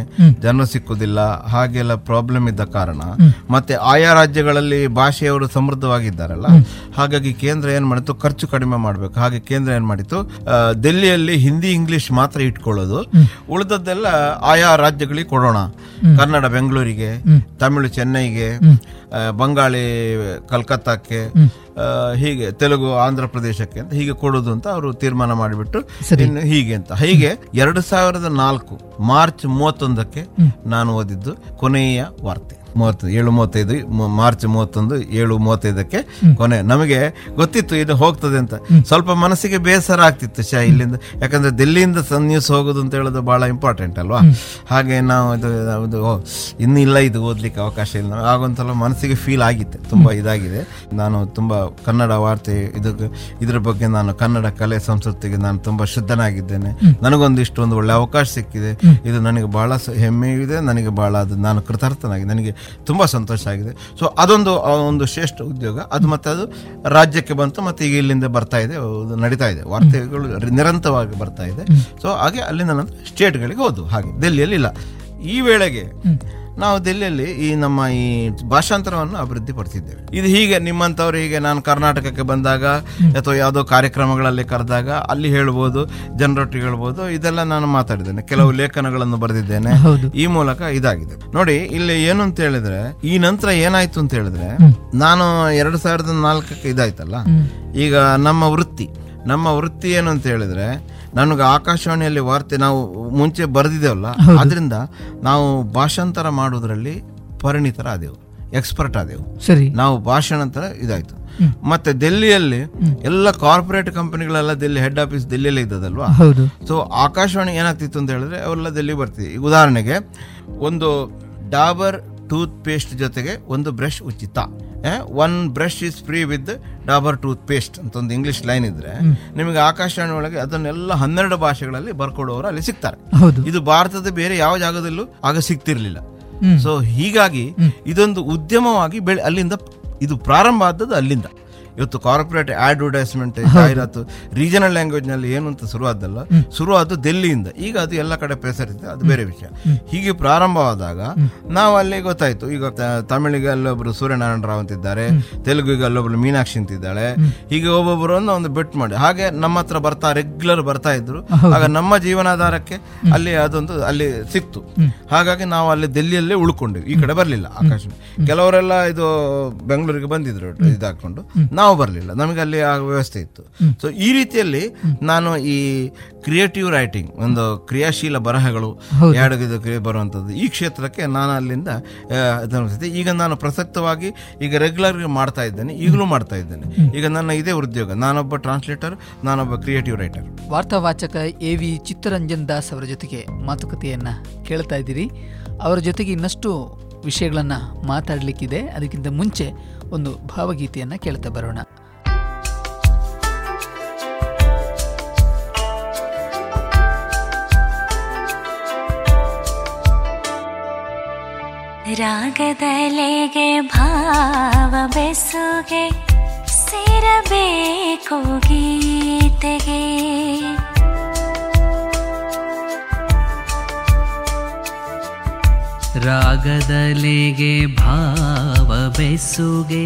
ಜನರು ಸಿಕ್ಕುದಿಲ್ಲ ಹಾಗೆಲ್ಲ ಪ್ರಾಬ್ಲಮ್ ಇದ್ದ ಕಾರಣ. ಮತ್ತೆ ಆಯಾ ರಾಜ್ಯಗಳಲ್ಲಿ ಭಾಷೆಯವರು ಸಮೃದ್ಧವಾಗಿದ್ದಾರಲ್ಲ? ಹಾಗಾಗಿ ಕೇಂದ್ರ ಏನ್ ಮಾಡಿತು ಖರ್ಚು ಕಡಿಮೆ ಮಾಡಬೇಕು. ಹಾಗೆ ಕೇಂದ್ರ ಏನ್ ಮಾಡಿತು ದೆಲ್ಲಿಯಲ್ಲಿ ಹಿಂದಿ ಇಂಗ್ಲಿಷ್ ಮಾತ್ರ ಇಟ್ಕೊಳ್ಳೋದು. ಉಳಿದದ್ದೆಲ್ಲ ಆಯಾ ರಾಜ್ಯಗಳಿಗೆ ಕೊಡೋಣ. ಕನ್ನಡ ಬೆಂಗಳೂರಿಗೆ ತಮಿಳು ಚೆನ್ನೈಗೆ ಬಂಗಾಳಿ ಕಲ್ಕತ್ತಾಕ್ಕೆ ಹೀಗೆ ತೆಲುಗು ಆಂಧ್ರ ಪ್ರದೇಶಕ್ಕೆ ಅಂತ ಹೀಗೆ ಕೊಡೋದು ಅಂತ ಅವರು ತೀರ್ಮಾನ ಮಾಡಿಬಿಟ್ಟು ಇನ್ನು ಹೀಗೆ ಅಂತ. ಹೀಗೆ ಎರಡು ಸಾವಿರದ ನಾಲ್ಕು ಮಾರ್ಚ್ ಮೂವತ್ತೊಂದಕ್ಕೆ ನಾನು ಓದಿದ್ದು ಕೊನೆಯ ವಾರ್ತೆ. ಮೂವತ್ತು ಏಳು ಮೂವತ್ತೈದು ಮಾರ್ಚ್ ಮೂವತ್ತೊಂದು ಏಳು ಮೂವತ್ತೈದಕ್ಕೆ ಕೊನೆ. ನಮಗೆ ಗೊತ್ತಿತ್ತು ಇದು ಹೋಗ್ತದೆ ಅಂತ. ಸ್ವಲ್ಪ ಮನಸ್ಸಿಗೆ ಬೇಸರ ಆಗ್ತಿತ್ತು ಶಾ ಇಲ್ಲಿಂದ. ಯಾಕಂದ್ರೆ ದಿಲ್ಲಿಯಿಂದ ಸನ್ ನ್ಯೂಸ್ ಹೋಗೋದು ಅಂತ ಹೇಳೋದು ಬಹಳ ಇಂಪಾರ್ಟೆಂಟ್ ಅಲ್ವಾ? ಹಾಗೆ ನಾವು ಇದು ಇದು ಇನ್ನಿಲ್ಲ ಇನ್ನು ಇಲ್ಲ ಇದು ಓದ್ಲಿಕ್ಕೆ ಅವಕಾಶ ಇಲ್ಲ. ಆಗೊಂದ್ಸಲ ಮನಸ್ಸಿಗೆ ಫೀಲ್ ಆಗಿತ್ತು. ತುಂಬಾ ಇದಾಗಿದೆ. ನಾನು ತುಂಬಾ ಕನ್ನಡ ವಾರ್ತೆ ಇದು ಇದ್ರ ಬಗ್ಗೆ ನಾನು ಕನ್ನಡ ಕಲೆ ಸಂಸ್ಕೃತಿಗೆ ನಾನು ತುಂಬಾ ಶುದ್ಧನಾಗಿದ್ದೇನೆ. ನನಗೊಂದಿಷ್ಟು ಒಂದು ಒಳ್ಳೆ ಅವಕಾಶ ಸಿಕ್ಕಿದೆ. ಇದು ನನಗೆ ಬಹಳ ಹೆಮ್ಮೆ ಹೆಮ್ಮೆಯೂ ಇದೆ. ನನಗೆ ಬಹಳ ಅದು ನಾನು ಕೃತಾರ್ಥನಾಗಿ ನನಗೆ ತುಂಬಾ ಸಂತೋಷ ಆಗಿದೆ. ಸೊ ಅದೊಂದು ಒಂದು ಶ್ರೇಷ್ಠ ಉದ್ಯೋಗ. ಅದು ಮತ್ತೆ ಅದು ರಾಜ್ಯಕ್ಕೆ ಬಂತು ಮತ್ತೆ ಈಗ ಇಲ್ಲಿಂದ ಬರ್ತಾ ಇದೆ ಅದು ನಡೀತಾ ಇದೆ. ವಾರ್ತೆಗಳು ನಿರಂತರವಾಗಿ ಬರ್ತಾ ಇದೆ. ಸೊ ಹಾಗೆ ಅಲ್ಲಿಂದ ನಂತರ ಸ್ಟೇಟ್ಗಳಿಗೆ ಹೋದ್ವು ಹಾಗೆ ದೆಹಲಿಯಲ್ಲಿ ಇಲ್ಲ. ಈ ವೇಳೆಗೆ ನಾವು ದೆಹಲಿಯಲ್ಲಿ ಈ ನಮ್ಮ ಈ ಭಾಷಾಂತರವನ್ನು ಅಭಿವೃದ್ಧಿ ಪಡಿಸಿದ್ದೇವೆ. ಇದು ಹೀಗೆ ನಿಮ್ಮಂಥವ್ರು ಹೀಗೆ ನಾನು ಕರ್ನಾಟಕಕ್ಕೆ ಬಂದಾಗ ಅಥವಾ ಯಾವುದೋ ಕಾರ್ಯಕ್ರಮಗಳಲ್ಲಿ ಕರೆದಾಗ ಅಲ್ಲಿ ಹೇಳ್ಬೋದು ಜನರೊಟ್ಟಿಗೆ ಹೇಳ್ಬೋದು ಇದೆಲ್ಲ ನಾನು ಮಾತಾಡಿದ್ದೇನೆ. ಕೆಲವು ಲೇಖನಗಳನ್ನು ಬರೆದಿದ್ದೇನೆ. ಈ ಮೂಲಕ ಇದಾಗಿದೆ. ನೋಡಿ ಇಲ್ಲಿ ಏನು ಅಂತ ಹೇಳಿದ್ರೆ ಈ ನಂತರ ಏನಾಯ್ತು ಅಂತ ಹೇಳಿದ್ರೆ ನಾನು ಎರಡು ಸಾವಿರದ ನಾಲ್ಕಕ್ಕೆ ಇದಾಯ್ತಲ್ಲ. ಈಗ ನಮ್ಮ ವೃತ್ತಿ ನಮ್ಮ ವೃತ್ತಿ ಏನು ಅಂತ ಹೇಳಿದ್ರೆ ನನಗೆ ಆಕಾಶವಾಣಿಯಲ್ಲಿ ವಾರ್ತೆ ನಾವು ಮುಂಚೆ ಬರೆದಿದ್ದೇವಲ್ಲ ಅದರಿಂದ ನಾವು ಭಾಷಾಂತರ ಮಾಡೋದ್ರಲ್ಲಿ ಪರಿಣಿತರಾದೆವು ಎಕ್ಸ್ಪರ್ಟ್ ಆದೆವು. ಸರಿ. ನಾವು ಭಾಷಾಂತರ ಇದಾಯ್ತು. ಮತ್ತೆ ದೆಲ್ಲಿಯಲ್ಲಿ ಎಲ್ಲ ಕಾರ್ಪೊರೇಟ್ ಕಂಪನಿಗಳೆಲ್ಲ ದಿಲ್ಲಿ ಹೆಡ್ ಆಫೀಸ್ ದಿಲ್ಲಿಯಲ್ಲಿ ಇದ್ದದಲ್ವಾ? ಹೌದು. ಸೊ ಆಕಾಶವಾಣಿ ಏನಾಗ್ತಿತ್ತು ಅಂತ ಹೇಳಿದ್ರೆ ಅವೆಲ್ಲ ದಿಲ್ಲಿ ಬರ್ತಿದೆ. ಉದಾಹರಣೆಗೆ ಒಂದು ಡಾಬರ್ ಟೂತ್ ಪೇಸ್ಟ್ ಜೊತೆಗೆ ಒಂದು ಬ್ರಷ್ ಉಚಿತ. One brush is free with Dabur toothpaste ಅಂತ ಒಂದು ಇಂಗ್ಲಿಷ್ ಲೈನ್ ಇದ್ರೆ ನಿಮಗೆ ಆಕಾಶವಾಣಿ ಒಳಗೆ ಅದನ್ನೆಲ್ಲ ಹನ್ನೆರಡು ಭಾಷೆಗಳಲ್ಲಿ ಬರ್ಕೊಡೋರು ಅಲ್ಲಿ ಸಿಗ್ತಾರೆ. ಇದು ಭಾರತದ ಬೇರೆ ಯಾವ ಜಾಗದಲ್ಲೂ ಆಗ ಸಿಗ್ತಿರ್ಲಿಲ್ಲ. ಸೊ ಹೀಗಾಗಿ ಇದೊಂದು ಉದ್ಯಮವಾಗಿ ಬೆಳೆ ಅಲ್ಲಿಂದ ಇದು ಪ್ರಾರಂಭ ಆದದ್ದು ಅಲ್ಲಿಂದ. ಇವತ್ತು ಕಾರ್ಪೊರೇಟ್ ಅಡ್ವರ್ಟೈಸ್ಮೆಂಟ್ ಜಾಹೀರಾತು ರೀಜನಲ್ ಲ್ಯಾಂಗ್ವೇಜ್ನಲ್ಲಿ ಏನು ಅಂತ ಶುರುವಾದಲ್ಲ ಶುರುವಾದ್ದು ದೆಲ್ಲಿಯಿಂದ. ಈಗ ಅದು ಎಲ್ಲ ಕಡೆ ಪ್ರಸರಿಸಿದೆ ಅದು ಬೇರೆ ವಿಷಯ. ಹೀಗೆ ಪ್ರಾರಂಭವಾದಾಗ ನಾವು ಅಲ್ಲಿ ಗೊತ್ತಾಯ್ತು ಈಗ ತಮಿಳಿಗೆ ಅಲ್ಲೊಬ್ರು ಸೂರ್ಯನಾರಾಯಣ ರಾವ್ ಅಂತಿದ್ದಾರೆ ತೆಲುಗಿಗೆ ಅಲ್ಲೊಬ್ರು ಮೀನಾಕ್ಷಿ ಅಂತಿದ್ದಾಳೆ ಹೀಗೆ ಒಬ್ಬೊಬ್ಬರನ್ನು ಒಂದು ಬೆಟ್ ಮಾಡಿ. ಹಾಗೆ ನಮ್ಮ ಹತ್ರ ಬರ್ತಾ ರೆಗ್ಯುಲರ್ ಬರ್ತಾ ಇದ್ರು. ಆಗ ನಮ್ಮ ಜೀವನಾಧಾರಕ್ಕೆ ಅಲ್ಲಿ ಅದೊಂದು ಅಲ್ಲಿ ಸಿಕ್ತು. ಹಾಗಾಗಿ ನಾವು ಅಲ್ಲಿ ದೆಲ್ಲಿಯಲ್ಲೇ ಉಳ್ಕೊಂಡ್ವಿ. ಈ ಕಡೆ ಬರಲಿಲ್ಲ ಆಕಾಶ ಕೆಲವರೆಲ್ಲ ಇದು ಬೆಂಗಳೂರಿಗೆ ಬಂದಿದ್ರು ಇದಾಕೊಂಡು ನಾವು ಬರಲಿಲ್ಲ. ನಮಗೆ ಅಲ್ಲಿ ಆ ವ್ಯವಸ್ಥೆ ಇತ್ತು. ಸೊ ಈ ರೀತಿಯಲ್ಲಿ ನಾನು ಈ ಕ್ರಿಯೇಟಿವ್ ರೈಟಿಂಗ್ ಒಂದು ಕ್ರಿಯಾಶೀಲ ಬರಹಗಳು ಎರಡು ಬರುವಂಥದ್ದು. ಈ ಕ್ಷೇತ್ರಕ್ಕೆ ನಾನು ಅಲ್ಲಿಂದ ಈಗ ನಾನು ಪ್ರಸಕ್ತವಾಗಿ ಈಗ ರೆಗ್ಯುಲರ್ ಮಾಡ್ತಾ ಇದ್ದೇನೆ. ಈಗಲೂ ಮಾಡ್ತಾ ಇದ್ದೇನೆ. ಈಗ ನನ್ನ ಇದೇ ಉದ್ಯೋಗ. ನಾನೊಬ್ಬ ಟ್ರಾನ್ಸ್ಲೇಟರ್ ನಾನೊಬ್ಬ ಕ್ರಿಯೇಟಿವ್ ರೈಟರ್ ವಾರ್ತಾವಾಚಕ ಎ ವಿ ಚಿತ್ತರಂಜನ್ ದಾಸ್ ಅವರ ಜೊತೆಗೆ ಮಾತುಕತೆಯನ್ನು ಕೇಳ್ತಾ ಇದ್ದೀರಿ. ಅವರ ಜೊತೆಗೆ ಇನ್ನಷ್ಟು ವಿಷಯಗಳನ್ನು ಮಾತಾಡಲಿಕ್ಕಿದೆ. ಅದಕ್ಕಿಂತ ಮುಂಚೆ ಒಂದು ಭಾವಗೀತೆಯನ್ನು ಕೇಳ್ತಾ ಬರೋಣ. ರಾಗದಲೆಗೆ ಭಾವ ಬೆಸುಗೆ ಸೇರಬೇಕು ಗೀತೆಗೆ. ರಾಗದಲೆಗೆ ಭಾವ ಬೆಸುಗೆ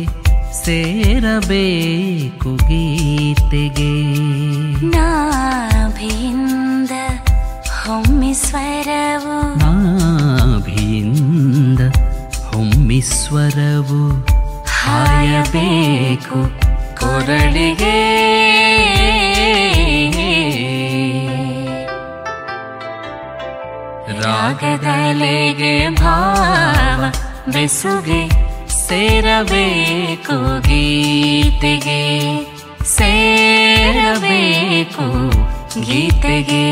ಸೇರಬೇಕು ಗೀತೆಗೆ. ನಾಭಿಯಿಂದ ಹೊಮ್ಮಿಸ್ವರವು ನಾಭಿಯಿಂದ ಹೊಮ್ಮಿಸ್ವರವು ಹಾಯಬೇಕು ಕೊರಳಿಗೆ. ರಾಗದಲೆಗೆ ಭಾವ ಬೆಸುಗೆ ಸೇರಬೇಕು ಗೀತೆಗೆ ಸೇರಬೇಕು ಗೀತೆಗೆ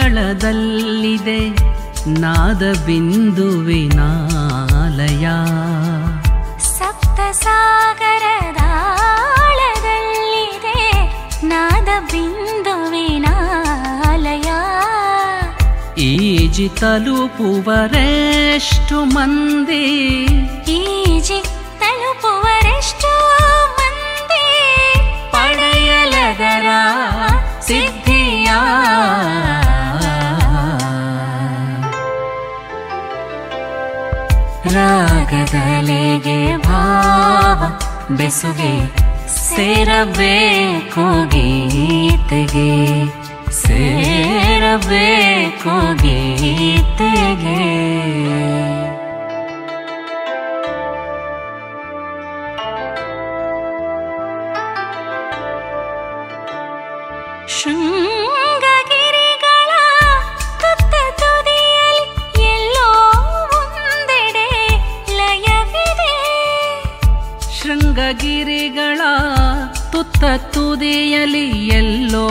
ಸಪ್ತಸಾಗರದಾಳದಲ್ಲಿದೆ ಸಾಗರದಾಳದಲ್ಲಿದೆ ನಾದ ಬಿಂದುವಿನಾಲಯ ಈಜಿ ತಲುಪುವರೆಷ್ಟು ಮಂದಿ. ಈಜಿ ತಲುಪುವರೆಷ್ಟು ಮಂದಿ ಪಡೆಯಲದರ ಸಿದ್ಧಿಯ ರಾಗದಲೆಗೆ ಭಾವ ಬೆಸುಗೆ ಸೇರಬೇಕು ಗೀತೆಗೆ. ಸೇರಬೇಕು ಗೀತೆಗೆ. ಶೃಂಗಗಿರಿಗಳ ತುತ್ತ ತುದಿಯಲಿ ಎಲ್ಲೋ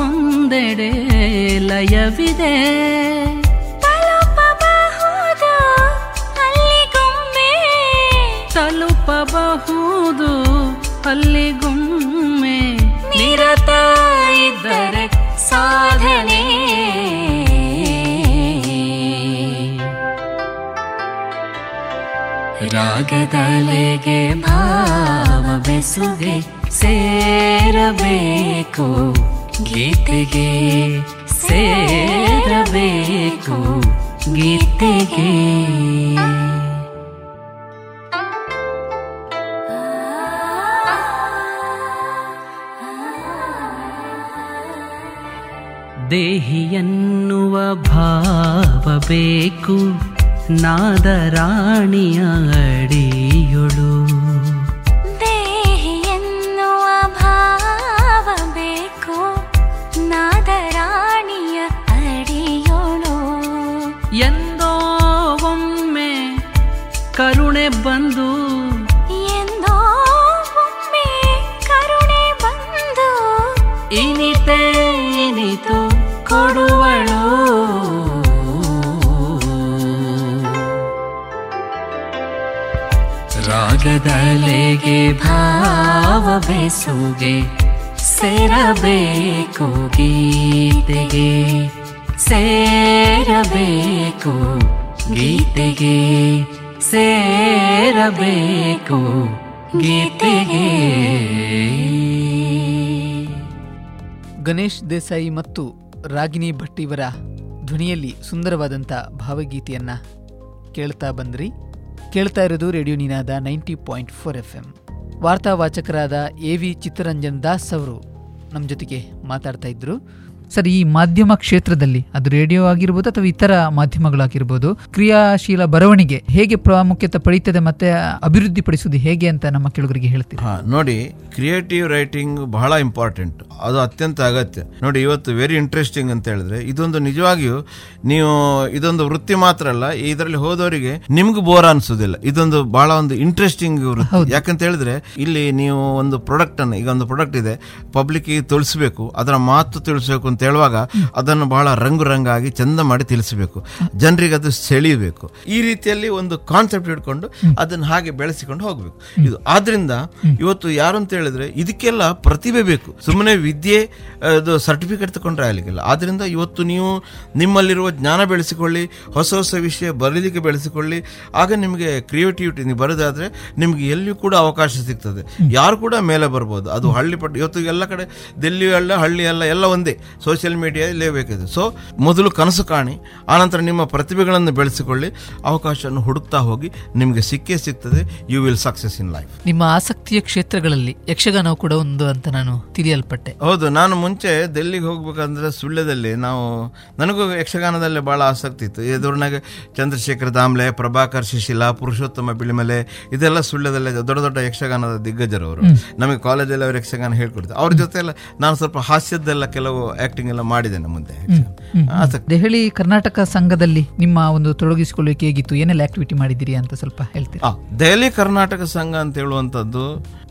ಒಂದೆಡೆ ಲಯವಿದೆ. ತಲುಪಬಹುದು ಅಲ್ಲಿಗೊಮ್ಮೆ ತಲುಪಬಹುದು ಅಲ್ಲಿಗೊಮ್ಮೆ ನಿರತ ಇದ್ದರೆ ಸಾಧನೆ ರಾಗದಲೆಗೆ ಭಾವ ಬೆಸುಗೆ ಸೇರಬೇಕು ಗೀತೆಗೆ ಸೇರಬೇಕು ಗೀತೆಗೆ ದೇಹಿಯನ್ನುವ ಭಾವ ಬೇಕು ನಾದರಾಣಿಯ ಅಡಿಯೊಳು ರಾಗದಲೆಗೆ ಭಾವ ಬೆಸುಗೆ, ಸೇರಬೇಕು ಗೀತೆಗೆ. ಸೇರಬೇಕು ಗೀತೆಗೆ ಸೇರಬೇಕು ಗೀತೆಗೆ. ಗಣೇಶ್ ದೇಸಾಯಿ ಮತ್ತು ರಾಗಿಣಿ ಭಟ್ಟಿವರ ಧ್ವನಿಯಲ್ಲಿ ಸುಂದರವಾದಂಥ ಭಾವಗೀತೆಯನ್ನು ಕೇಳ್ತಾ ಬಂದ್ರಿ. ಕೇಳ್ತಾ ಇರೋದು Radio Ninada ninety point four F M. ವಾರ್ತಾವಾಚಕರಾದ A V Chittaranjan Das ಅವರು ನಮ್ಮ ಜೊತೆಗೆ ಮಾತಾಡ್ತಾ ಇದ್ರು. ಸರ್ ಈ ಮಾಧ್ಯಮ ಕ್ಷೇತ್ರದಲ್ಲಿ ಅದು ರೇಡಿಯೋ ಆಗಿರ್ಬೋದು ಅಥವಾ ಇತರ ಮಾಧ್ಯಮಗಳಾಗಿರ್ಬೋದು ಕ್ರಿಯಾಶೀಲ ಬರವಣಿಗೆ ಹೇಗೆ ಪ್ರಾಮುಖ್ಯತೆ ಪಡೀತದೆ ಮತ್ತೆ ಅಭಿವೃದ್ಧಿ ಪಡಿಸುವುದು ಹೇಗೆ ಅಂತ ನಮ್ಮ ಕೆಳಗರಿಗೆ ಹೇಳ್ತೀವಿ ನೋಡಿ ಕ್ರಿಯೇಟಿವ್ ರೈಟಿಂಗ್ ಬಹಳ ಇಂಪಾರ್ಟೆಂಟ್ ಅದು ಅತ್ಯಂತ ಅಗತ್ಯ. ನೋಡಿ ಇವತ್ತು ವೆರಿ ಇಂಟ್ರೆಸ್ಟಿಂಗ್ ಅಂತ ಹೇಳಿದ್ರೆ ಇದೊಂದು ನಿಜವಾಗಿಯೂ ನೀವು ಇದೊಂದು ವೃತ್ತಿ ಮಾತ್ರ ಅಲ್ಲ ಇದರಲ್ಲಿ ಹೋದವರಿಗೆ ನಿಮ್ಗೆ ಬೋರ್ ಅನ್ಸೋದಿಲ್ಲ ಇದೊಂದು ಬಹಳ ಒಂದು ಇಂಟ್ರೆಸ್ಟಿಂಗ್ ವೃತ್ತಿ. ಯಾಕಂತ ಹೇಳಿದ್ರೆ ಇಲ್ಲಿ ನೀವು ಒಂದು ಪ್ರಾಡಕ್ಟ್ ಅನ್ನು ಈಗ ಒಂದು ಪ್ರಾಡಕ್ಟ್ ಇದೆ ಪಬ್ಲಿಕ್ ತಿಳಿಸಬೇಕು ಅದರ ಮಾತು ತಿಳಿಸ್ಬೇಕು ಅಂತ ಹೇಳುವಾಗ ಅದನ್ನು ಬಹಳ ರಂಗು ರಂಗಾಗಿ ಚಂದ ಮಾಡಿ ತಿಳಿಸಬೇಕು. ಜನರಿಗೆ ಅದು ಸೆಳೆಯಬೇಕು. ಈ ರೀತಿಯಲ್ಲಿ ಒಂದು ಕಾನ್ಸೆಪ್ಟ್ ಇಟ್ಕೊಂಡು ಅದನ್ನು ಹಾಗೆ ಬೆಳೆಸಿಕೊಂಡು ಹೋಗಬೇಕು. ಇದು ಆದ್ರಿಂದ ಇವತ್ತು ಯಾರು ಅಂತ ಹೇಳಿದ್ರೆ ಇದಕ್ಕೆಲ್ಲ ಪ್ರತಿಭೆ ಬೇಕು. ಸುಮ್ಮನೆ ವಿದ್ಯೆ, ಅದು ಸರ್ಟಿಫಿಕೇಟ್ ತಗೊಂಡ್ರೆ ಆಗಲಿಕ್ಕಿಲ್ಲ. ಆದ್ರಿಂದ ಇವತ್ತು ನೀವು ನಿಮ್ಮಲ್ಲಿರುವ ಜ್ಞಾನ ಬೆಳೆಸಿಕೊಳ್ಳಿ, ಹೊಸ ಹೊಸ ವಿಷಯ ಬರೀಲಿಕ್ಕೆ ಬೆಳೆಸಿಕೊಳ್ಳಿ. ಆಗ ನಿಮಗೆ ಕ್ರಿಯೇಟಿವಿಟಿ ನೀವು ಬರೋದಾದ್ರೆ ನಿಮ್ಗೆ ಎಲ್ಲಿಯೂ ಕೂಡ ಅವಕಾಶ ಸಿಗ್ತದೆ. ಯಾರು ಕೂಡ ಮೇಲೆ ಬರ್ಬೋದು. ಅದು ಹಳ್ಳಿ ಪಟ್ಟು ಇವತ್ತು ಎಲ್ಲ ಕಡೆ ದೆಲ್ಲಿ ಎಲ್ಲ ಹಳ್ಳಿ ಎಲ್ಲ ಎಲ್ಲ ಒಂದೇ. ಸೋಷಿಯಲ್ ಮೀಡಿಯಾ ಇಲ್ಲೇಬೇಕಿದೆ ಸೊ ಮೊದಲು ಕನಸು ಕಾಣಿ ಆನಂತರ ನಿಮ್ಮ ಪ್ರತಿಭೆಗಳನ್ನು ಬೆಳೆಸಿಕೊಳ್ಳಿ ಅವಕಾಶವನ್ನು ಹುಡುಕ್ತಾ ಹೋಗಿ ನಿಮಗೆ ಸಿಕ್ಕೇ ಸಿಗ್ತದೆ you will success in life ನಿಮ್ಮ ಆಸಕ್ತಿಯ ಕ್ಷೇತ್ರಗಳಲ್ಲಿ ಯಕ್ಷಗಾನ ಕೂಡ ಒಂದು ಅಂತ ನಾನು ತಿಳಿಯಲ್ಪಟ್ಟೆ. ಹೌದು ನಾನು ಮುಂಚೆ ದೆಲ್ಲಿಗೆ ಹೋಗ್ಬೇಕಂದ್ರೆ ಸುಳ್ಳ್ಯದಲ್ಲಿ ನಾವು ನನಗೂ ಯಕ್ಷಗಾನದಲ್ಲಿ ಬಹಳ ಆಸಕ್ತಿ ಇತ್ತು. ಎದುರಿನಾಗ ಚಂದ್ರಶೇಖರ್ ದಾಮ್ಲೆ ಪ್ರಭಾಕರ್ ಶಿಶಿಲ ಪುರುಷೋತ್ತಮ ಬಿಳಿಮಲೆ ಇದೆಲ್ಲ ಸುಳ್ಳ್ಯದಲ್ಲಿ ದೊಡ್ಡ ದೊಡ್ಡ ಯಕ್ಷಗಾನದ ದಿಗ್ಗಜರು ಅವರು. ನಮಗೆ ಕಾಲೇಜಲ್ಲಿ ಅವರು ಯಕ್ಷಗಾನ ಹೇಳ್ಕೊಡ್ತಾರೆ ಅವ್ರ ಜೊತೆ ಎಲ್ಲ ನಾನು ಸ್ವಲ್ಪ ಹಾಸ್ಯದ್ದೆಲ್ಲ ಕೆಲವು ಆಕ್ಟಿಂಗ್ ಎಲ್ಲ ಮಾಡಿದ್ದೇನೆ ಮುಂದೆ ಆಸಕ್ತಿ. ದೆಹಲಿ ಕರ್ನಾಟಕ ಸಂಘದಲ್ಲಿ ನಿಮ್ಮ ಒಂದು ತೊಡಗಿಸಿಕೊಳ್ಳುವಿಕೆ ಹೇಗಿತ್ತು? ಏನೆಲ್ಲ ಆಕ್ಟಿವಿಟಿ ಮಾಡಿದ್ದೀರಿ ಅಂತ ಸ್ವಲ್ಪ ಹೇಳ್ತೀರಾ? ದೆಹಲಿ ಕರ್ನಾಟಕ ಸಂಘ ಅಂತ ಹೇಳುವಂಥದ್ದು